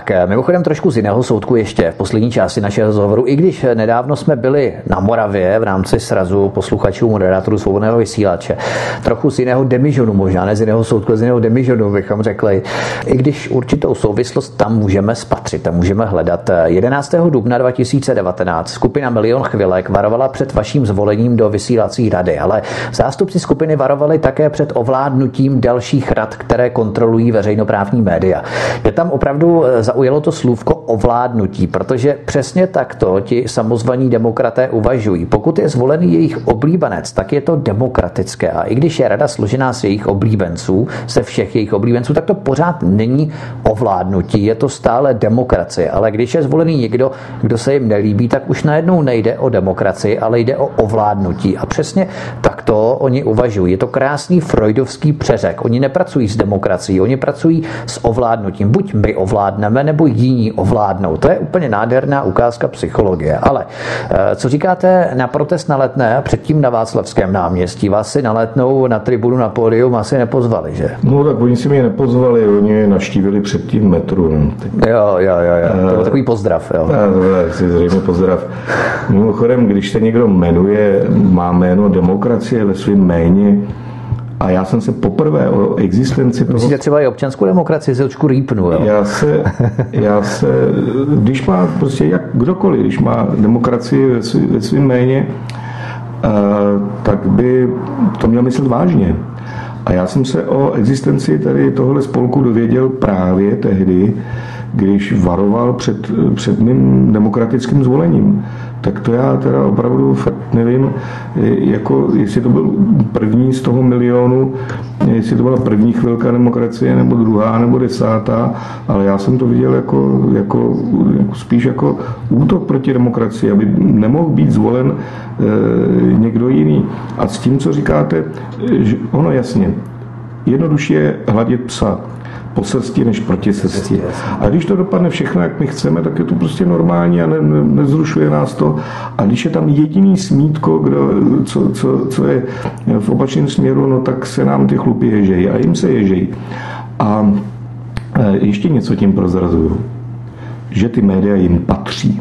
Tak, eh, mimochodem trošku z jiného soudku ještě v poslední části našeho rozhovoru, i když nedávno jsme byli na Moravě v rámci srazu posluchačů moderátorů svobodného vysílače, trochu z jiného demižonu možná, ne z jiného soudku, z jiného demižonu bychom řekli, i když určitou souvislost tam můžeme spatřit, tam můžeme hledat 11. dubna 2019 skupina Milion chvilek varovala před vaším zvolením do vysílací rady, ale zástupci skupiny varovali také před ovládnutím dalších rad, které kontrolují veřejnoprávní média. Je tam opravdu eh, zaujalo to slůvko ovládnutí, protože přesně takto ti samozvaní demokraté uvažují. Pokud je zvolený jejich oblíbenec, tak je to demokratické. A i když je rada složená z jejich oblíbenců, se všech jejich oblíbenců, tak to pořád není ovládnutí, je to stále demokracie. Ale když je zvolený někdo, kdo se jim nelíbí, tak už najednou nejde o demokracii, ale jde o ovládnutí. A přesně takto oni uvažují. Je to krásný freudovský přeřek. Oni nepracují s demokracií, oni pracují s ovládnutím. Buď my ovládneme, nebo jiní ovládnou. To je úplně nádherná ukázka psychologie. Ale eh, co říkáte na protest na letné předtím na Václavském náměstí? Vás si na letnou na tribunu na pódium asi nepozvali, že? No tak oni si mě nepozvali, oni naštívili předtím metru. No. Jo, jo, jo, jo. To byl takový pozdrav. Jo. A, si zřejmě pozdrav. Mimochodem, když se někdo jmenuje, má jméno demokracie ve svém jméně, a já jsem se poprvé o existenci toho... Myslíte třeba i občanskou demokracii se očku rýpnu, jo? Já se, já se, když má prostě jak kdokoliv, když má demokracii ve, svý, ve svým jméně, uh, tak by to měl myslet vážně. A já jsem se o existenci tady tohle spolku dověděl právě tehdy, když varoval před, před mým demokratickým zvolením. Tak to já teda opravdu fakt nevím, jako, jestli to byl první z toho milionu, jestli to byla první chvilka demokracie, nebo druhá, nebo desátá, ale já jsem to viděl jako, jako, jako spíš jako útok proti demokracii, aby nemohl být zvolen e, někdo jiný. A s tím, co říkáte, že ono jasně, jednoduše je hladit psa po srsti než proti srsti. A když to dopadne všechno, jak my chceme, tak je to prostě normální a ne, ne, nezrušuje nás to. A když je tam jediný smítko, kdo, co, co, co je v opačném směru, no tak se nám ty chlupy ježejí a jim se ježejí. A e, ještě něco tím prozrazuju, že ty média jim patří.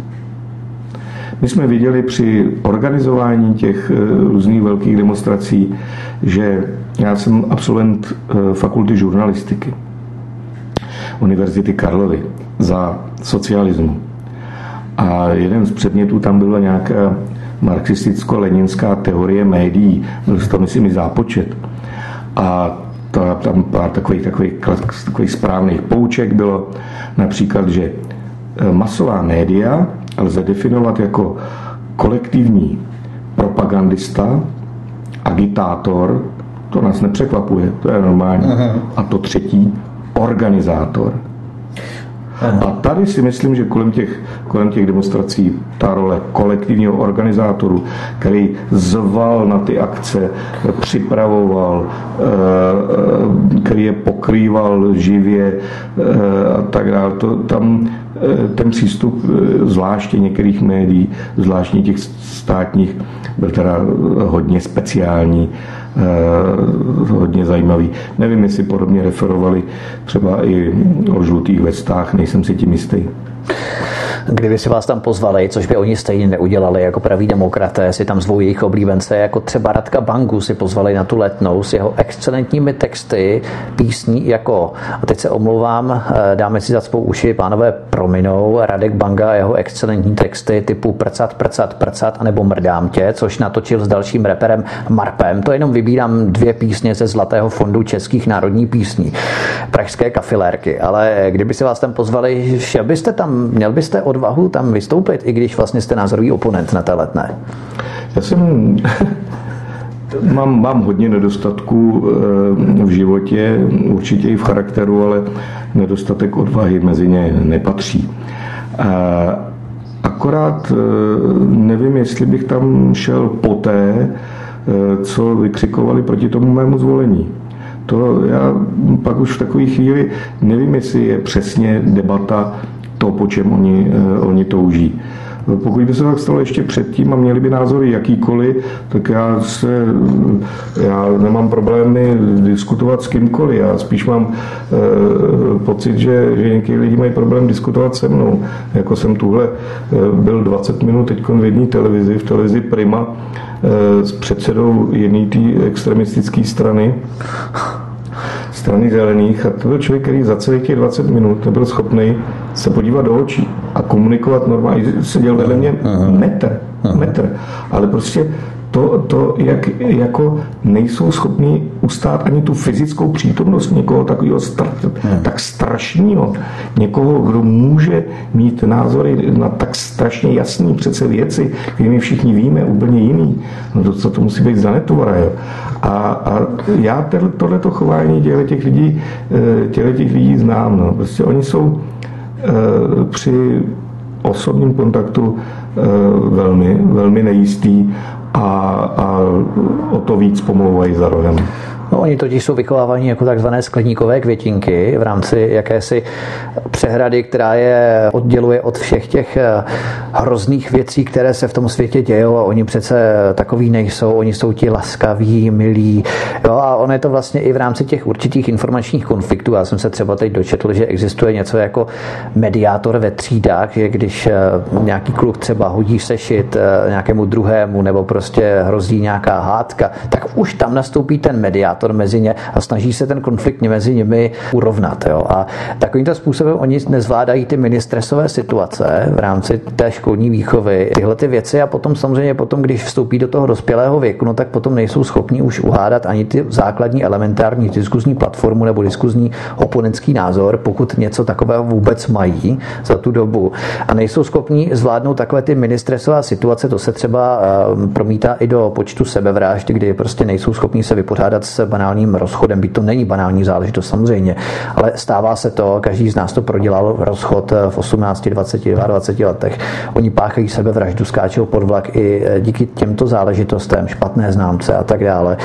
My jsme viděli při organizování těch e, různých velkých demonstrací, že já jsem absolvent e, fakulty žurnalistiky. Univerzity Karlovy za socialismu. A jeden z předmětů tam byla nějaká marxisticko-leninská teorie médií, byl to myslím i zápočet. A to, tam pár takových, takových, takových správných pouček bylo například, že e, masová média lze definovat jako kolektivní propagandista, agitátor, to nás nepřekvapuje, to je normální. Aha. A to třetí, organizátor. Aha. A tady si myslím, že kolem těch, kolem těch demonstrací ta role kolektivního organizátoru, který zval na ty akce, připravoval, eh, eh, který je pokrýval živě eh, a tak dále, to, tam ten přístup zvláště některých médií, zvláště těch státních, byl teda hodně speciální Eh, hodně zajímavý. Nevím, jestli podobně referovali třeba i o žlutých vestách, nejsem si tím jistý. Kdyby si vás tam pozvali, což by oni stejně neudělali jako praví demokraté, si tam zvou jejich oblíbence, jako třeba Radka Bangu si pozvali na tu letnou s jeho excelentními texty, písní jako, a teď se omlouvám, eh, dáme si za svou uši, pánové prominou, Radek Banga a jeho excelentní texty typu Prcat, prcat, prcat, anebo Mrdám tě, což natočil s dalším reperem Marpem. To jenom vybírám dvě písně ze Zlatého fondu českých národních písní, pražské kafilérky, ale kdyby si vás tam pozvali, šel byste tam, měl byste odvahu tam vystoupit, i když vlastně jste názorový oponent na té letné? Já jsem Mám, mám hodně nedostatků eh, v životě, určitě i v charakteru, ale nedostatek odvahy mezi ně nepatří. Akorát eh, nevím, jestli bych tam šel poté, eh, co vykřikovali proti tomu mému zvolení. To já pak už v takové chvíli nevím, jestli je přesně debata to, po čem oni, oni touží. Pokud by se tak stalo ještě předtím a měli by názory jakýkoliv, tak já se, já nemám problémy diskutovat s kýmkoliv. Já spíš mám e, pocit, že, že někteří lidi mají problém diskutovat se mnou. Jako jsem tuhle e, byl 20 minut teď v jedné televizi, v televizi Prima, e, s předsedou jedné té extremistické strany strany zelených a to byl člověk, který za celých těch 20 minut nebyl schopný se podívat do očí a komunikovat normálně. Seděl vedle mě metr, metr, ale prostě to, to jak jako nejsou schopni ustát ani tu fyzickou přítomnost někoho takového str- hmm. tak strašného, někoho, kdo může mít názory na tak strašně jasné přece věci, které my všichni víme, úplně jiný. No to, co to musí být za netvora, jo. A, a já tohleto chování těchto těch lidí, eh, těchto těch lidí znám, no. Prostě oni jsou eh, při osobním kontaktu eh, velmi, velmi nejistý a, a o to víc pomlouvají za rohem. No, oni totiž jsou vychovávaní jako takzvané skleníkové květinky v rámci jakési přehrady, která je odděluje od všech těch eh, hrozných věcí, které se v tom světě dějou a oni přece takový nejsou, oni jsou ti laskaví, milí. Jo, a ono je to vlastně i v rámci těch určitých informačních konfliktů. Já jsem se třeba teď dočetl, že existuje něco jako mediátor ve třídách, že když eh, nějaký kluk třeba hodí sešit eh, nějakému druhému nebo prostě hrozí nějaká hádka, tak už tam nastoupí ten mediátor mediátor mezi ně a snaží se ten konflikt mezi nimi urovnat. Jo. A takovýmto způsobem oni nezvládají ty ministresové situace v rámci té školní výchovy, tyhle ty věci a potom samozřejmě potom, když vstoupí do toho dospělého věku, no tak potom nejsou schopni už uhádat ani ty základní elementární diskuzní platformu nebo diskuzní oponentský názor, pokud něco takového vůbec mají za tu dobu a nejsou schopni zvládnout takové ty ministresové situace, to se třeba eh, promítá i do počtu sebevražd, kdy prostě nejsou schopni se vypořádat s banálním rozchodem, byť to není banální záležitost samozřejmě, ale stává se to, každý z nás to prodělal rozchod v 18, 20, 22 letech. Oni páchají sebevraždu, skáčou pod vlak i díky těmto záležitostem, špatné známce a tak dále.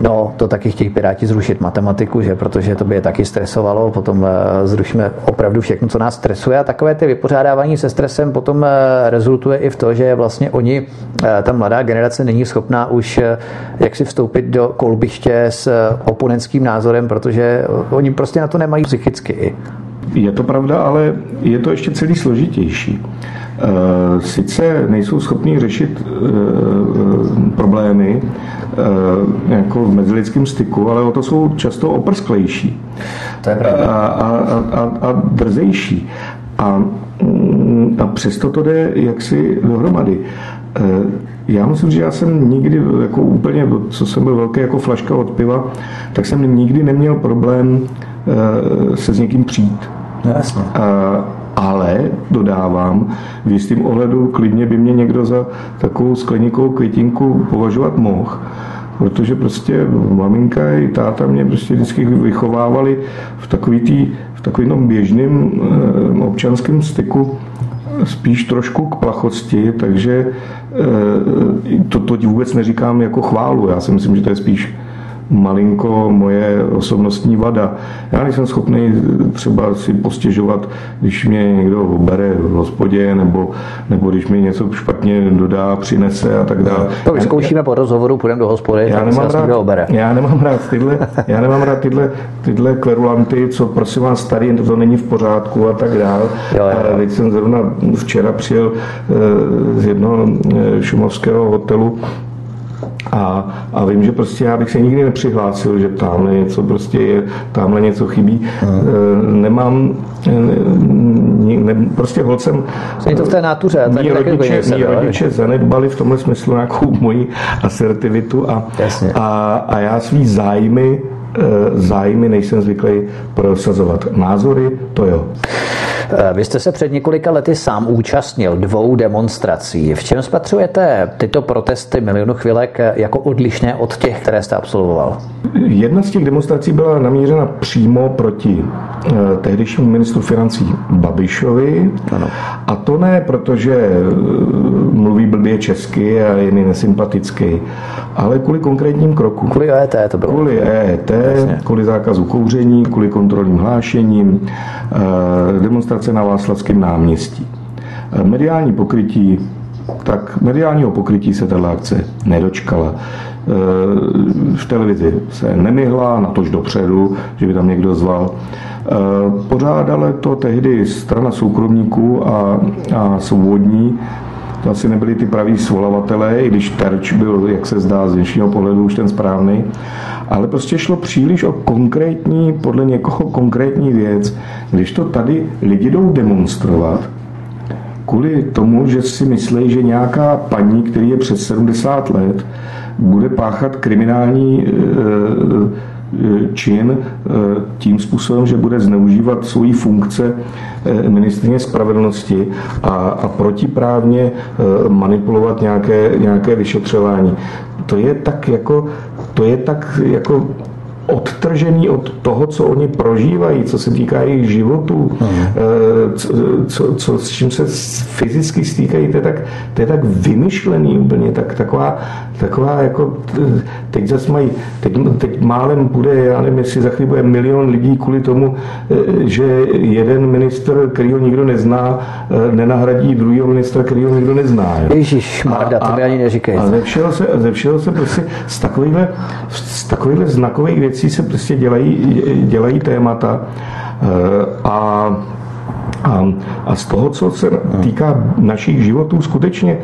No, to taky chtějí Piráti zrušit matematiku, že? protože to by je taky stresovalo, potom eh, zrušíme opravdu všechno, co nás stresuje a takové ty vypořádávání se stresem potom eh, rezultuje i v to, že vlastně oni, eh, ta mladá generace není schopná už jak si vstoupit do kolbiště s oponentským názorem, protože oni prostě na to nemají psychicky. Je to pravda, ale je to ještě celý složitější. Eh, sice nejsou schopní řešit eh, problémy eh, jako v mezilidském styku, ale o to jsou často oprsklejší to je a, a, a, a drzejší. A, mm, a přesto to jde jaksi dohromady. Já musím říct, že já jsem nikdy, jako úplně, co jsem byl velký jako flaška od piva, tak jsem nikdy neměl problém se s někým přijít. No, jasně. Ale dodávám, v jistým ohledu klidně by mě někdo za takovou skleníkovou květinku považovat mohl, protože prostě maminka i táta mě prostě vždycky vychovávali v takový tý, v takovém běžném eh, občanském styku spíš trošku k plachosti, takže eh, to, to vůbec neříkám jako chválu. Já si myslím, že to je spíš malinko moje osobnostní vada. Já nejsem schopný třeba si postěžovat, když mě někdo bere v hospodě, nebo, nebo když mi něco špatně dodá, přinese a tak dále. To vyzkoušíme po rozhovoru, půjdeme do hospody, já nemám, rád, já nemám rád tyhle, já nemám rád tyhle, tyhle klerulanty, co prosím vás starý, to není v pořádku a tak dále. Teď jsem zrovna včera přijel eh, z jednoho eh, šumovského hotelu a, a vím, že prostě já bych se nikdy nepřihlásil, že tamhle něco prostě je, tamhle něco chybí. Hmm. Nemám, ne, prostě holcem... Není to v té nátuře. Mí rodiče, mý rodiče zanedbali v tomhle smyslu nějakou moji asertivitu a, a, a já svý zájmy zájmy nejsem zvyklý prosazovat. Názory, to jo. Eh, vy jste se před několika lety sám účastnil dvou demonstrací. V čem spatřujete tyto protesty milionu chvilek jako odlišné od těch, které jste absolvoval? Jedna z těch demonstrací byla namířena přímo proti eh, tehdejšímu ministru financí Babišovi. Ano. A to ne, protože eh, mluví blbě česky a je mi nesympatický, ale kvůli konkrétním krokům. Kvůli EET to bylo. Kvůli EET, Jasně. kvůli zákazu kouření, kvůli kontrolním hlášením, demonstrací demonstrace na Václavském náměstí. Eh, mediální pokrytí, tak mediálního pokrytí se tato akce nedočkala. Eh, v televizi se nemihla, natož dopředu, že by tam někdo zval. Eh, pořádala to tehdy strana soukromníků a, a svobodní, to asi nebyli ty praví svolavatelé, i když terč byl, jak se zdá, z dnešního pohledu už ten správný ale prostě šlo příliš o konkrétní, podle někoho konkrétní věc. Když to tady lidi jdou demonstrovat, kvůli tomu, že si myslí, že nějaká paní, který je přes 70 let, bude páchat kriminální e, čin e, tím způsobem, že bude zneužívat svoji funkce ministrině spravedlnosti a, a protiprávně manipulovat nějaké, nějaké vyšetřování. To je tak jako to je tak jako odtržený od toho, co oni prožívají, co se týká jejich životů, hmm. co, co, co, s čím se fyzicky stýkají, to je tak, to je tak vymyšlený úplně, tak, taková, taková jako, teď zase mají, teď, teď málem bude, já nevím, jestli za chvíli bude milion lidí kvůli tomu, eh, že jeden minister, který ho nikdo nezná, eh, nenahradí druhého ministra, který ho nikdo nezná. Ježíš, Marda, to mi ani neříkej. A ze všeho se, ze všeho se prostě z takovýchhle, z takovýchhle znakových věcí věcí se prostě dělají, dělají témata eh, a a, a z toho, co se týká našich životů, skutečně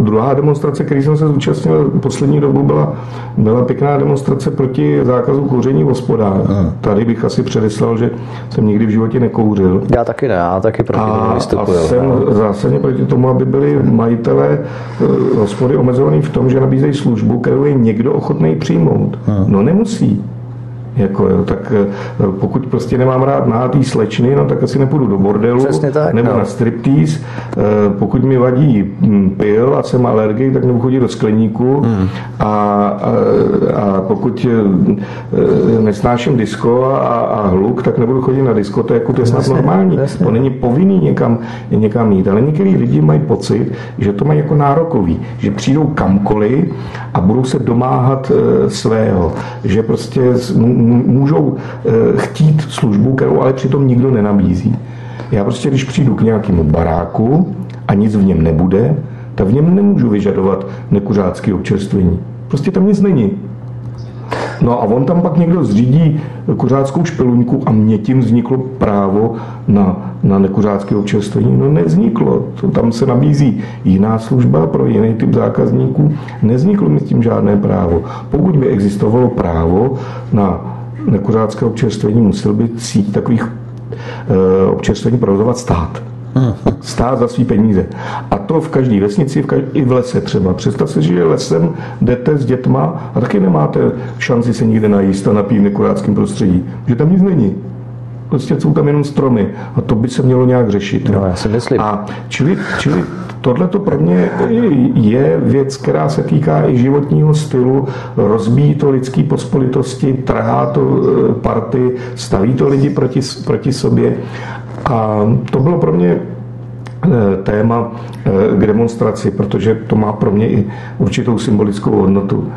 druhá demonstrace, který jsem se zúčastnil poslední dobu, byla, byla pěkná demonstrace proti zákazu kouření v hospodách. Tady bych asi předeslal, že jsem nikdy v životě nekouřil. Já taky ne, já taky proti a. A jsem no. zásadně proti tomu, aby byli majitelé eh, hospody omezovaní v tom, že nabízejí službu, kterou je někdo ochotný přijmout. No nemusí. Jako, jo, tak eh, pokud prostě nemám rád nahátý slečny, no tak asi nepůjdu do bordelu tak, nebo no. na striptease. Eh, pokud mi vadí hm, pil a jsem alergik, tak nebudu chodit do skleníku. Hmm. A, a, a pokud eh, nesnáším disko a, a hluk, tak nebudu chodit na diskotéku, to je snad normální. Jasně. To není povinný někam, někam jít. Ale některý lidi mají pocit, že to mají jako nárokový, že přijdou kamkoliv a budou se domáhat svého. Že prostě můžou eh, chtít službu, kterou ale přitom nikdo nenabízí. Já prostě, když přijdu k nějakému baráku a nic v něm nebude, tak v něm nemůžu vyžadovat nekuřácké občerstvení. Prostě tam nic není. No a on tam pak někdo zřídí kuřáckou špeluňku a mě tím vzniklo právo na, na nekuřácké občerstvení. No nevzniklo. To tam se nabízí jiná služba pro jiný typ zákazníků. Nevzniklo mi tím žádné právo. Pokud by existovalo právo na nekuřácké občerstvení, musel by síť takových e, občerstvení provozovat stát. Stát za svý peníze. A to v každé vesnici, v každý, i v lese třeba. Představ si, že lesem jdete s dětma a taky nemáte šanci se nikde najíst a napít v nekuráckém prostředí. Že tam nic není. Prostě jsou tam jenom stromy a to by se mělo nějak řešit. No, já si myslím. A čili, čili tohle to pro mě je věc, která se týká i životního stylu, rozbíjí to lidský pospolitosti, trhá to e, party, staví to lidi proti, proti sobě a to bylo pro mě eh, téma eh, k demonstraci, protože to má pro mě i určitou symbolickou hodnotu.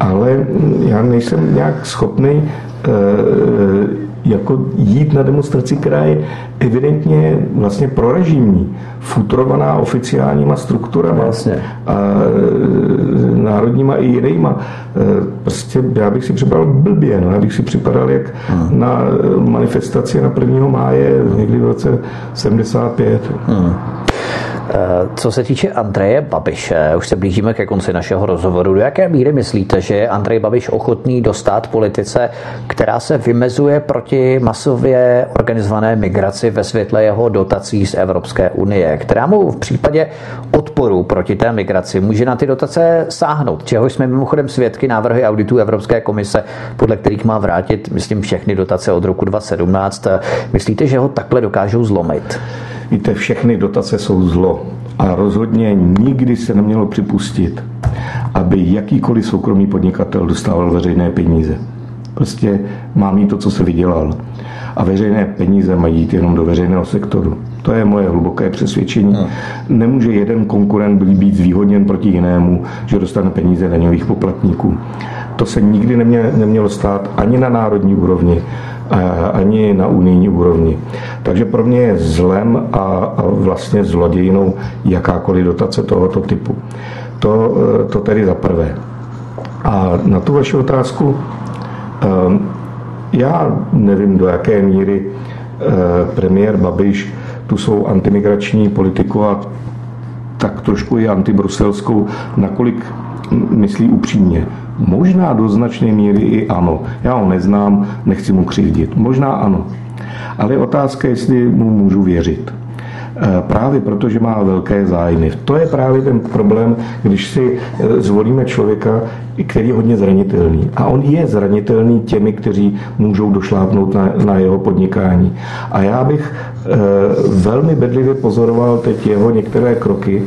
ale já nejsem nějak schopný jako jít na demonstraci, která je evidentně vlastně prorežimní, futrovaná oficiálníma strukturama Jasně. a e, národníma i jinýma. E, prostě já bych si připadal blbě, no. já bych si připadal jak hmm. na manifestaci na 1. máje někdy v roce 75. Hmm. Eh, co se týče Andreje Babiše, už se blížíme ke konci našeho rozhovoru. Do jaké míry myslíte, že je Andrej Babiš ochotný dostat politice, která se vymezuje proti masově organizované migraci ve světle jeho dotací z Evropské unie, která mu v případě odporu proti té migraci může na ty dotace sáhnout, čeho jsme mimochodem svědky návrhy auditů Evropské komise, podle kterých má vrátit, myslím, všechny dotace od roku 2017. Myslíte, že ho takhle dokážou zlomit? Víte, všechny dotace jsou zlo a rozhodně nikdy se nemělo připustit, aby jakýkoliv soukromý podnikatel dostával veřejné peníze. Prostě má mít to, co se vydělal. A veřejné peníze mají jít jenom do veřejného sektoru. To je moje hluboké přesvědčení. Hmm. Nemůže jeden konkurent být zvýhodněn proti jinému, že dostane peníze daňových poplatníků. To se nikdy nemělo stát ani na národní úrovni, ani na unijní úrovni. Takže pro mě je zlem a, a vlastně zlodějinou jakákoliv dotace tohoto typu. To, e, to tedy za prvé. A na tu vaši otázku, e, já nevím, do jaké míry e, premiér Babiš tu svou antimigrační politiku a tak trošku i antibruselskou, nakolik myslí upřímně. Možná do značné míry i ano. Já ho neznám, nechci mu křivdit. Možná ano. Ale otázka, jestli mu můžu věřit. E, právě protože má velké zájmy. To je právě ten problém, když si e, zvolíme člověka, který je hodně zranitelný. A on je zranitelný těmi, kteří můžou došlápnout na, na jeho podnikání. A já bych e, velmi bedlivě pozoroval teď jeho některé kroky,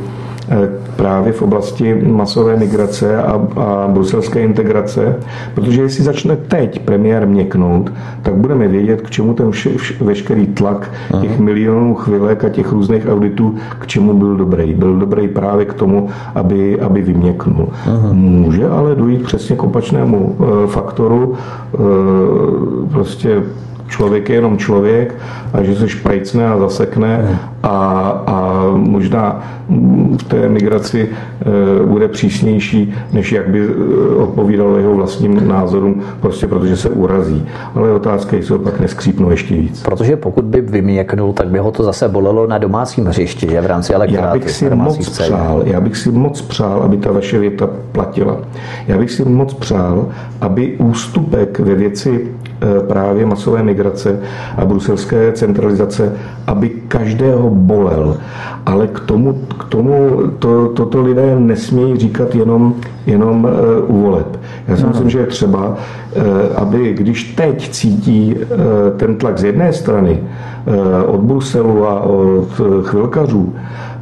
právě v oblasti masové migrace a, a bruselské integrace, protože jestli začne teď premiér měknout, tak budeme vědět, k čemu ten vše, vš, veškerý tlak Aha. těch milionů chvilek a těch různých auditů, k čemu byl dobrý. Byl dobrý právě k tomu, aby, aby vyměknul. Aha. Může ale dojít přesně k opačnému uh, faktoru, uh, prostě člověk je jenom člověk a že se šprajcne a zasekne a, a možná v té migraci e, bude přísnější, než jak by e, odpovídal jeho vlastním názorům, prostě protože se urazí. Ale otázka je, jestli pak neskřípnou ještě víc. Protože pokud by vyměknul, tak by ho to zase bolelo na domácím hřišti, že v rámci elektorátu. Já bych si moc přál, já bych si moc přál, aby ta vaše věta platila. Já bych si moc přál, aby ústupek ve věci e, právě masové migrace a bruselské centralizace, aby každého bolel. Ale k tomu, k tomu to, toto lidé nesmějí říkat jenom, jenom uh, u voleb. Já si no. myslím, že je třeba, uh, aby když teď cítí uh, ten tlak z jedné strany, od Bruselu a od chvilkařů, Eh,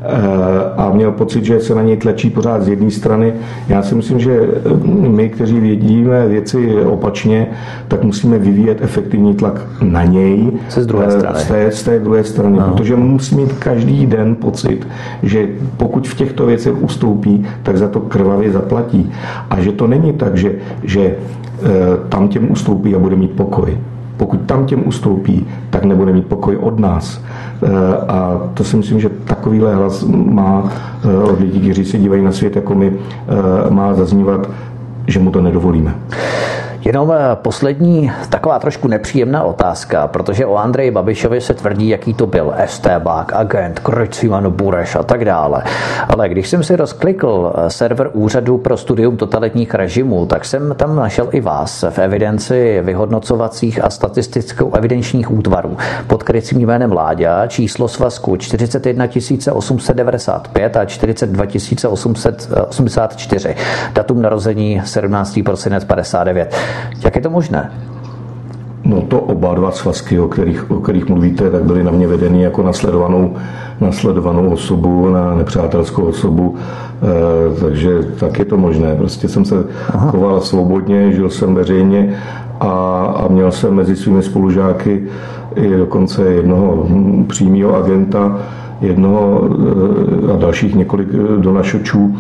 a měl pocit, že se na něj tlačí pořád z jedné strany. Já si myslím, že my, kteří vědíme věci opačně, tak musíme vyvíjet efektivní tlak na něj. Se z druhé eh, strany. Z té, z té druhé strany, no. protože musí mít každý den pocit, že pokud v těchto věcech ustoupí, tak za to krvavě zaplatí. A že to není tak, že, že eh, tam těm ustoupí a bude mít pokoj. Pokud tam těm ustoupí, tak nebude mít pokoj od nás. Eh, a to si myslím, že takovýhle hlas má eh, od lidí, kteří se dívají na svět jako my, eh, má zaznívat, že mu to nedovolíme. Jenom eh, poslední taková trošku nepříjemná otázka, protože o Andreji Babišovi se tvrdí, jaký to byl estébák, agent, Krycivan Bureš a tak dále. Ale když jsem si rozklikl eh, server Úřadu pro studium totalitních režimů, tak jsem tam našel i vás v evidenci vyhodnocovacích a statistickou evidenčních útvarů pod krycím jménem Láďa, číslo svazku 41 895 a 42 884, datum narození 17. prosinec 59. Jak je to možné? No to oba dva svazky, o kterých, o kterých mluvíte, tak byly na mě vedeny jako nasledovanou, nasledovanou osobu, na nepřátelskou osobu, e, takže tak je to možné. Prostě jsem se Aha. choval svobodně, žil jsem veřejně a, a měl jsem mezi svými spolužáky i dokonce jednoho přímého agenta, jednoho a dalších několik donašočů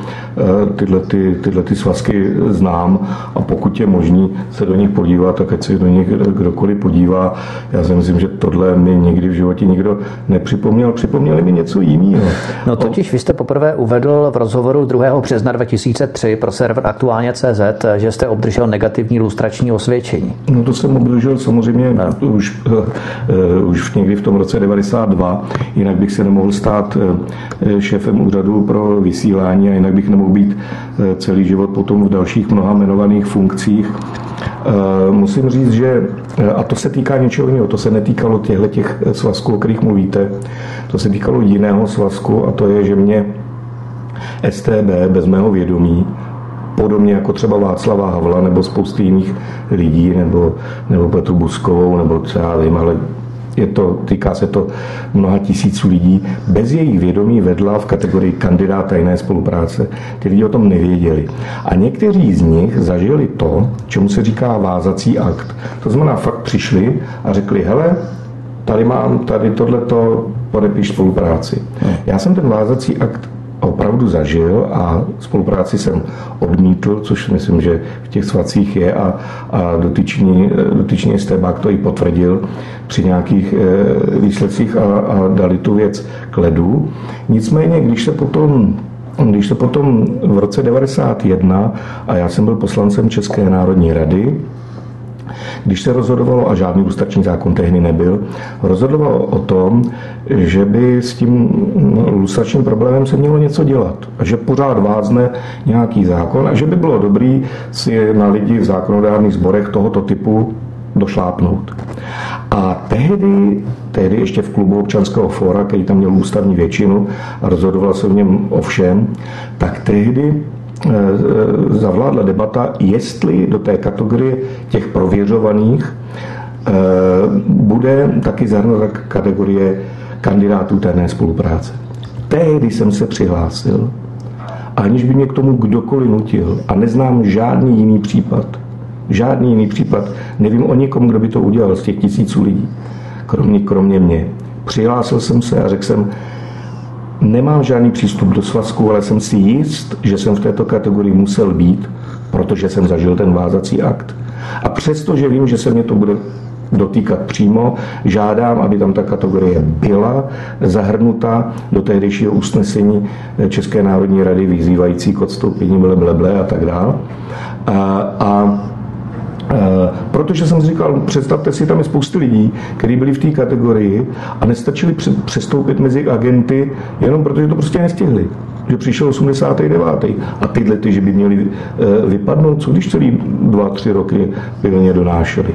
tyhle, ty, tyhle ty svazky znám a pokud je možný se do nich podívat, tak ať se do nich kdokoliv podívá. Já si myslím, že tohle mi nikdy v životě nikdo nepřipomněl. Připomněli mi něco jiného. No totiž vy jste poprvé uvedl v rozhovoru 2. března 2003 pro server aktuálně CZ, že jste obdržel negativní lustrační osvědčení. No to jsem obdržel samozřejmě no. už, uh, už někdy v tom roce 92, jinak bych se nemohl stát uh, šéfem úřadu pro vysílání a jinak bych nemohl být uh, celý život potom v dalších mnoha jmenovaných funkcích. Musím říct, že, a to se týká něčeho jiného, to se netýkalo těchto těch svazků, o kterých mluvíte, to se týkalo jiného svazku a to je, že mě STB bez mého vědomí podobně jako třeba Václava Havla nebo spousty jiných lidí, nebo, nebo Petru Buskovou, nebo třeba vím, ale je to, týká se to mnoha tisíců lidí, bez jejich vědomí vedla v kategorii kandidát tajné spolupráce. Ty lidi o tom nevěděli. A někteří z nich zažili to, čemu se říká vázací akt. To znamená, fakt přišli a řekli, hele, tady mám, tady tohleto, podepíš spolupráci. Já jsem ten vázací akt opravdu zažil a spolupráci jsem odmítl, což myslím, že v těch svacích je a, a dotyčný, dotyčný stébák to i potvrdil při nějakých e, výsledcích a, a dali tu věc k ledu. Nicméně, když se potom když se potom v roce 91, a já jsem byl poslancem České národní rady, když se rozhodovalo, a žádný lustrační zákon tehdy nebyl, rozhodovalo o tom, že by s tím lustračním problémem se mělo něco dělat. Že pořád vázne nějaký zákon a že by bylo dobrý si na lidi v zákonodárných sborech tohoto typu došlápnout. A tehdy, tehdy ještě v klubu občanského fóra, který tam měl ústavní většinu a rozhodoval se v něm o všem, tak tehdy Eh, zavládla debata, jestli do té kategorie těch prověřovaných eh, bude taky zahrnuta kategorie kandidátů tajné spolupráce. Tehdy jsem se přihlásil, aniž by mě k tomu kdokoliv nutil a neznám žádný jiný případ. Žádný jiný případ. Nevím o nikom, kdo by to udělal z těch tisíců lidí, kromě, kromě mě. Přihlásil jsem se a řekl jsem, Nemám žádný přístup do svazku, ale jsem si jist, že jsem v této kategorii musel být, protože jsem zažil ten vázací akt. A přesto, že vím, že se mě to bude dotýkat přímo, žádám, aby tam ta kategorie byla zahrnuta do tehdejšího usnesení České národní rady vyzývající k odstoupení bleble a tak dále. A, a protože jsem říkal, představte si, tam je spousty lidí, kteří byli v té kategorii a nestačili přestoupit mezi agenty, jenom protože to prostě nestihli. Že přišel 89. A tyhle ty, že by měli eh, vypadnout, co když celý dva, tři roky pilně donášeli.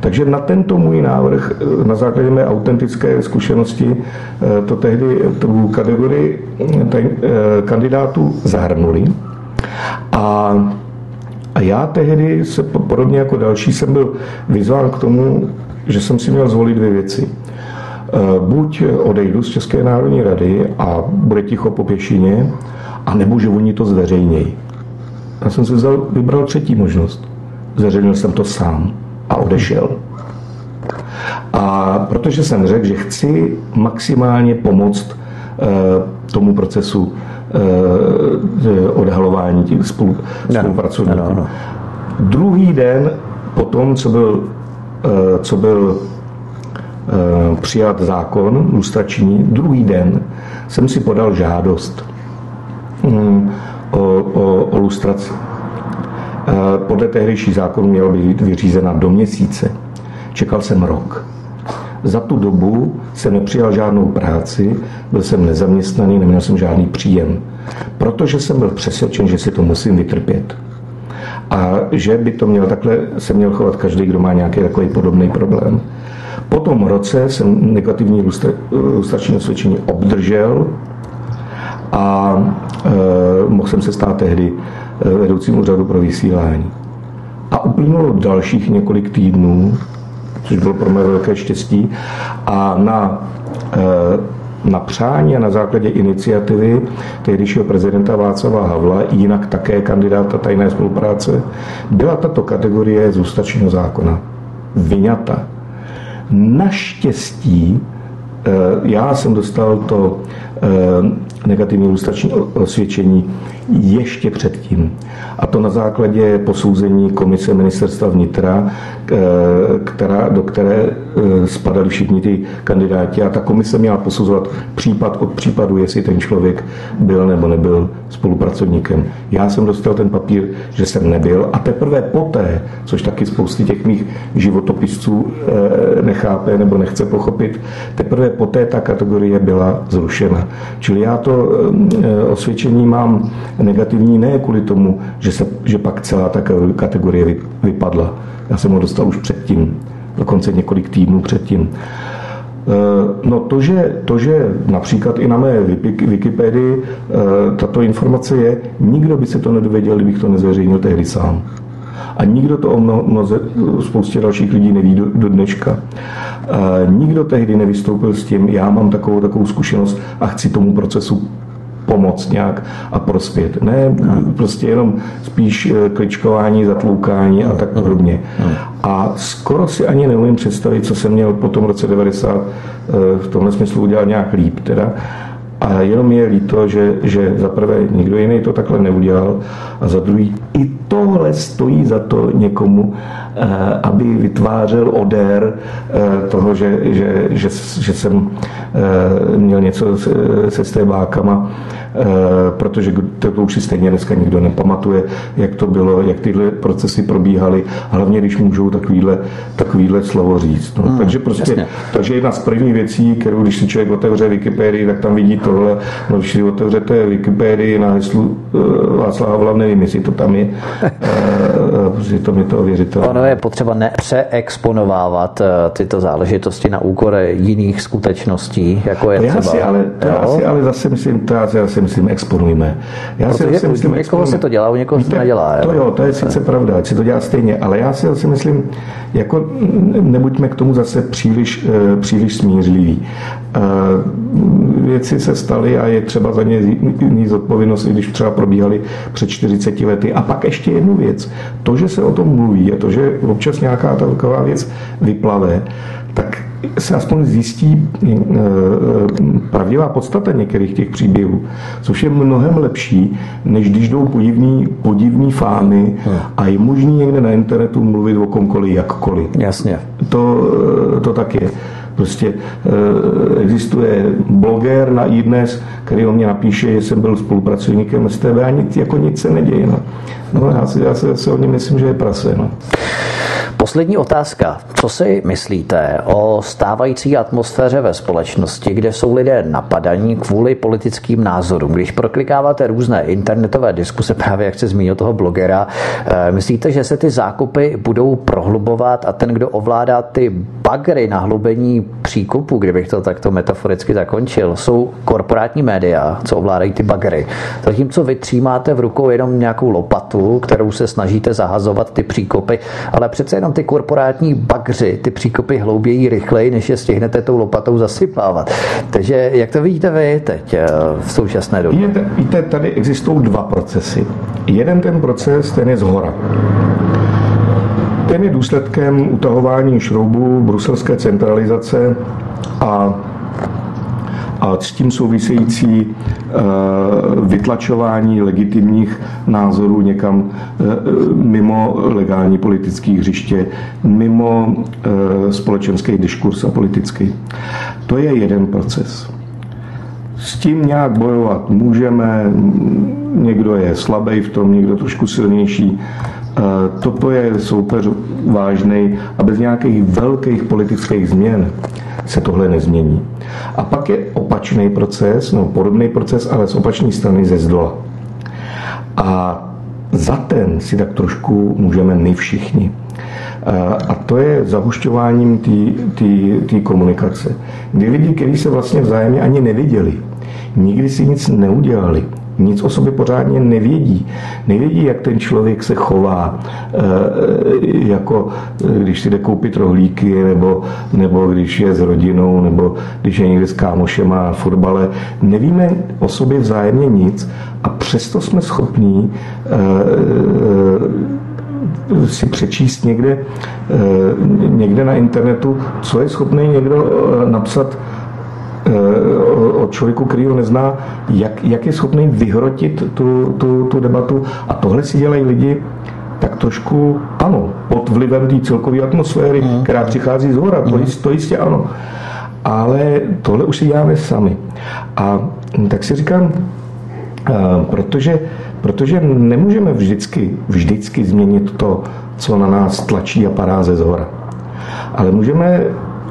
Takže na tento můj návrh, eh, na základě mé autentické zkušenosti, to tehdy tu kategorii kandidátů zahrnuli. A a já tehdy, se, podobně jako další, jsem byl vyzván k tomu, že jsem si měl zvolit dvě věci. E, buď odejdu z České národní rady a bude ticho po pěšině, a nebo že oni to zveřejnějí. Já jsem si vzal, vybral třetí možnost. Zveřejnil jsem to sám a odešel. A protože jsem řekl, že chci maximálně pomoct e, tomu procesu odhalování těch spolu, spolupracovníků. No, no. Druhý den potom, co byl, eh, co byl eh, přijat zákon lustrační, druhý den jsem si podal žádost mm, o, o, o lustraci. Podle tehdejší zákon měla být vyřízena do měsíce. Čekal jsem rok. Za tu dobu jsem nepřijal žádnou práci, byl jsem nezaměstnaný, neměl jsem žádný příjem. Protože jsem byl přesvědčen, že si to musím vytrpět. A že by to měl takhle, se měl chovat každý, kdo má nějaký takový podobný problém. Po tom roce jsem negativní lustrační osvědčení obdržel a e, mohl jsem se stát tehdy e, vedoucím úřadu pro vysílání. A uplynulo dalších několik týdnů, což bylo pro mě velké štěstí. A na, eh, na přání a na základě iniciativy tehdejšího prezidenta Václava Havla, jinak také kandidáta tajné spolupráce, byla tato kategorie z ústačního zákona vyňata. Naštěstí eh, já jsem dostal to, negativní lustrační osvědčení ještě předtím. A to na základě posouzení komise ministerstva vnitra, která, do které spadali všichni ty kandidáti. A ta komise měla posuzovat případ od případu, jestli ten člověk byl nebo nebyl spolupracovníkem. Já jsem dostal ten papír, že jsem nebyl a teprve poté, což taky spousty těch mých životopisců nechápe nebo nechce pochopit, teprve poté ta kategorie byla zrušena. Čili já to osvědčení mám negativní ne kvůli tomu, že, se, že pak celá ta kategorie vypadla. Já jsem ho dostal už předtím, dokonce několik týdnů předtím. Eh, no to že, to, že například i na mé Wikipedii eh, tato informace je, nikdo by se to nedověděl, kdybych to nezveřejnil tehdy sám. A nikdo to o mnoze, spoustě dalších lidí neví do, do dneška. Eh, nikdo tehdy nevystoupil s tím, já mám takovou, takovou zkušenost a chci tomu procesu pomoct nějak a prospět. Ne prostě jenom spíš eh, kličkování, zatloukání a tak podobně. A skoro si ani neumím představit, co jsem měl po tom roce 90 eh, v tomhle smyslu udělat nějak líp. Teda. A jenom je líto, že, že za prvé nikdo jiný to takhle neudělal a za druhý i tohle stojí za to někomu, aby vytvářel odér toho, že, že, že, že jsem měl něco se, stébákama Eh, protože to už si stejně dneska nikdo nepamatuje, jak to bylo, jak tyhle procesy probíhaly, hlavně když můžou takovýhle, takovýhle slovo říct. No. Hmm, takže prostě, jasně. takže jedna z prvních věcí, kterou když si člověk otevře Wikipedii, tak tam vidí tohle, no když si otevřete Wikipedii na heslu Václava Havla, nevím, jestli to tam je, protože to mi to ověřitelné. Ono je potřeba nepřeexponovávat tyto záležitosti na úkor jiných skutečností, jako je to třeba... Já si ale, to já si ale zase myslím, to já si zase myslím, exponujme. Já Protože si zase myslím, u někoho se to dělá, u někoho se to nedělá. To jo, to je sice pravda, ať si to dělá stejně, ale já si zase myslím, jako nebuďme k tomu zase příliš, eh, příliš smířliví. Eh, věci se staly a je třeba za ně mít zodpovědnost, i když třeba probíhaly před 40 lety. A pak ještě jednu věc. To, že se o tom mluví a to, že občas nějaká taková věc vyplave, tak se aspoň zjistí eh, eh, pravdivá podstata některých těch příběhů, což je mnohem lepší, než když jdou podivní, podivní fámy hmm. a je možný někde na internetu mluvit o komkoliv, jakkoliv. Jasně. To, eh, to tak je. Prostě existuje bloger na iDnes, který o mě napíše, že jsem byl spolupracovníkem STB a nic, jako nic se neděje. No. No, já si, já si, já si o něm myslím, že je prase. No. Poslední otázka. Co si myslíte o stávající atmosféře ve společnosti, kde jsou lidé napadaní kvůli politickým názorům? Když proklikáváte různé internetové diskuse, právě jak se zmínil toho blogera, eh, myslíte, že se ty zákupy budou prohlubovat a ten, kdo ovládá ty bagry na hlubení příkupu, kdybych to takto metaforicky zakončil, jsou korporátní média, co ovládají ty bagry. Zatímco vy třímáte v rukou jenom nějakou lopatu, kterou se snažíte zahazovat ty příkopy, ale přece jenom ty korporátní bagři ty příkopy hloubějí rychleji, než je stihnete tou lopatou zasypávat. Takže jak to vidíte vy teď eh, v současné době? Víte, víte, tady existují dva procesy. Jeden ten proces, ten je z hora. Ten je důsledkem utahování šroubů, bruselské centralizace a a s tím související eh, vytlačování legitimních názorů někam eh, mimo legální politické hřiště, mimo eh, společenský diskurs a politický. To je jeden proces. S tím nějak bojovat můžeme, někdo je slabý v tom, někdo trošku silnější. Toto je soupeř vážný a bez nějakých velkých politických změn se tohle nezmění. A pak je opačný proces, no podobný proces, ale z opačné strany ze zdola. A za ten si tak trošku můžeme my všichni. A to je zahušťováním té komunikace. Kdy lidi, kteří se vlastně vzájemně ani neviděli, nikdy si nic neudělali, nic o sobě pořádně nevědí. Nevědí, jak ten člověk se chová, eh, jako eh, když si jde koupit rohlíky, nebo, nebo když je s rodinou, nebo když je někde s kámošem a fotbale. Nevíme o sobě vzájemně nic a přesto jsme schopní eh, si přečíst někde, někde na internetu, co je schopný někdo napsat o o člověku, který ho nezná, jak, jak je schopný vyhrotit tu, tu, tu debatu. A tohle si dělají lidi, tak trošku ano, pod vlivem té celkové atmosféry, mm. která přichází z hora, mm. to, jistě, to jistě ano. Ale tohle už si děláme sami. A tak si říkám, protože, protože nemůžeme vždycky, vždycky změnit to, co na nás tlačí a padá ze zhora. Ale můžeme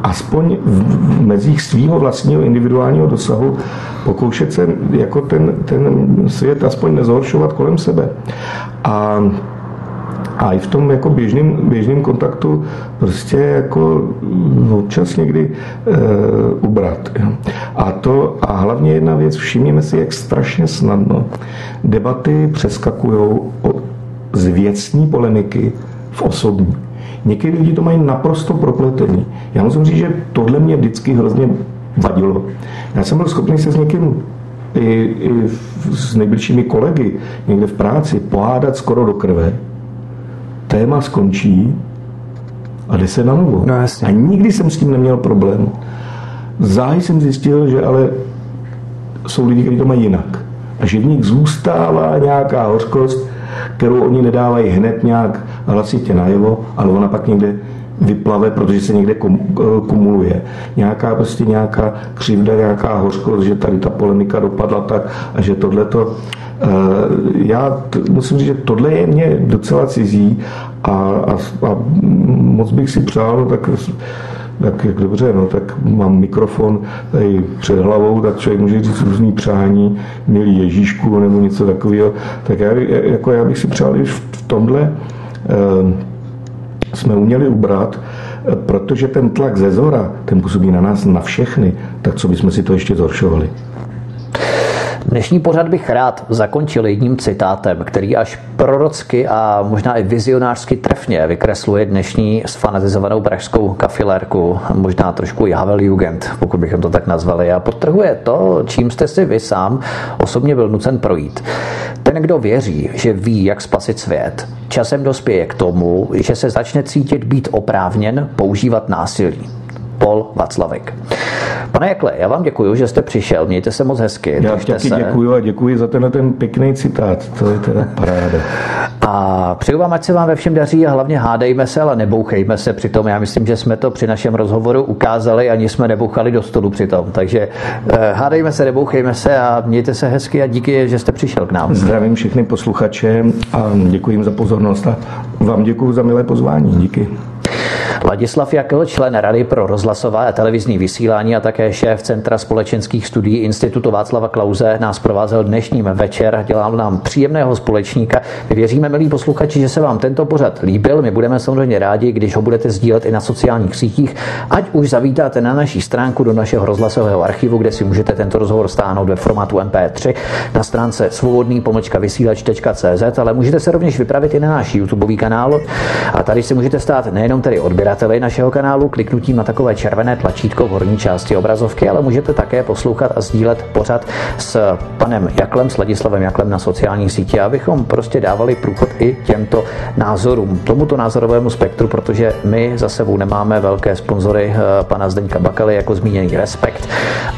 aspoň v mezích svého vlastního individuálního dosahu pokoušet se jako ten, ten svět aspoň nezhoršovat kolem sebe. A a i v tom jako běžným, běžným kontaktu prostě jako občas někdy e, ubrat. Jo. A to a hlavně jedna věc, všimněme si, jak strašně snadno debaty přeskakují z věcní polemiky v osobní. Někdy lidi to mají naprosto propletený. Já musím říct, že tohle mě vždycky hrozně vadilo. Já jsem byl schopný se s někým i, i s nejbližšími kolegy někde v práci pohádat skoro do krve, téma skončí a jde se na novo. No, jasně. A nikdy jsem s tím neměl problém. Záhy jsem zjistil, že ale jsou lidi, kteří to mají jinak. A že v nich zůstává nějaká hořkost, kterou oni nedávají hned nějak hlasitě najevo, ale ona pak někde vyplave, protože se někde kumuluje. Nějaká prostě nějaká křivda, nějaká hořkost, že tady ta polemika dopadla tak a že tohleto Eh, já musím říct, že tohle je mě docela cizí a, a, a moc bych si přál, no, tak tak jak dobře, no, tak mám mikrofon tady před hlavou, tak člověk může říct různý přání, milý Ježíšku nebo něco takového. Tak já, jako já bych si přál, když v tomhle eh, jsme uměli ubrat, eh, protože ten tlak ze zora, ten působí na nás, na všechny, tak co bychom si to ještě zhoršovali. Dnešní pořad bych rád zakončil jedním citátem, který až prorocky a možná i vizionářsky trefně vykresluje dnešní sfanatizovanou pražskou kafilérku, možná trošku Jugend, pokud bychom to tak nazvali, a podtrhuje to, čím jste si vy sám osobně byl nucen projít. Ten, kdo věří, že ví, jak spasit svět, časem dospěje k tomu, že se začne cítit být oprávněn používat násilí. Paul Václavek. Pane Jakle, já vám děkuji, že jste přišel. Mějte se moc hezky. Já taky se. děkuji a děkuji za tenhle ten pěkný citát. To je teda paráda. A přeju vám, ať se vám ve všem daří a hlavně hádejme se, ale nebouchejme se přitom. Já myslím, že jsme to při našem rozhovoru ukázali, ani jsme nebouchali do stolu přitom. Takže eh, hádejme se, nebouchejme se a mějte se hezky a díky, že jste přišel k nám. Zdravím všechny posluchače a děkuji jim za pozornost a vám děkuji za milé pozvání. Díky. Ladislav Jakl, člen Rady pro rozhlasové a televizní vysílání a také šéf Centra společenských studií Institutu Václava Klauze, nás provázel dnešním večer. Dělal nám příjemného společníka. My věříme, milí posluchači, že se vám tento pořad líbil. My budeme samozřejmě rádi, když ho budete sdílet i na sociálních sítích, ať už zavítáte na naší stránku do našeho rozhlasového archivu, kde si můžete tento rozhovor stáhnout ve formátu MP3 na stránce svobodný vysílač.cz, ale můžete se rovněž vypravit i na náš YouTube kanál a tady si můžete stát nejenom tedy odběrat odběrateli našeho kanálu kliknutím na takové červené tlačítko v horní části obrazovky, ale můžete také poslouchat a sdílet pořad s panem Jaklem, s Ladislavem Jaklem na sociální síti, abychom prostě dávali průchod i těmto názorům, tomuto názorovému spektru, protože my za sebou nemáme velké sponzory eh, pana Zdeňka Bakaly, jako zmíněný Respekt,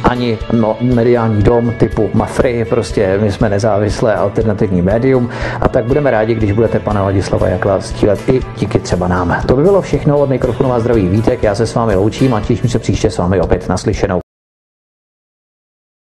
ani no, mediální dom typu Mafry, prostě my jsme nezávislé alternativní médium a tak budeme rádi, když budete pana Ladislava Jakla sdílet i díky třeba nám. To by bylo všechno od mikrofonu vás zdraví Vítek, já se s vámi loučím a těším se příště s vámi opět naslyšenou.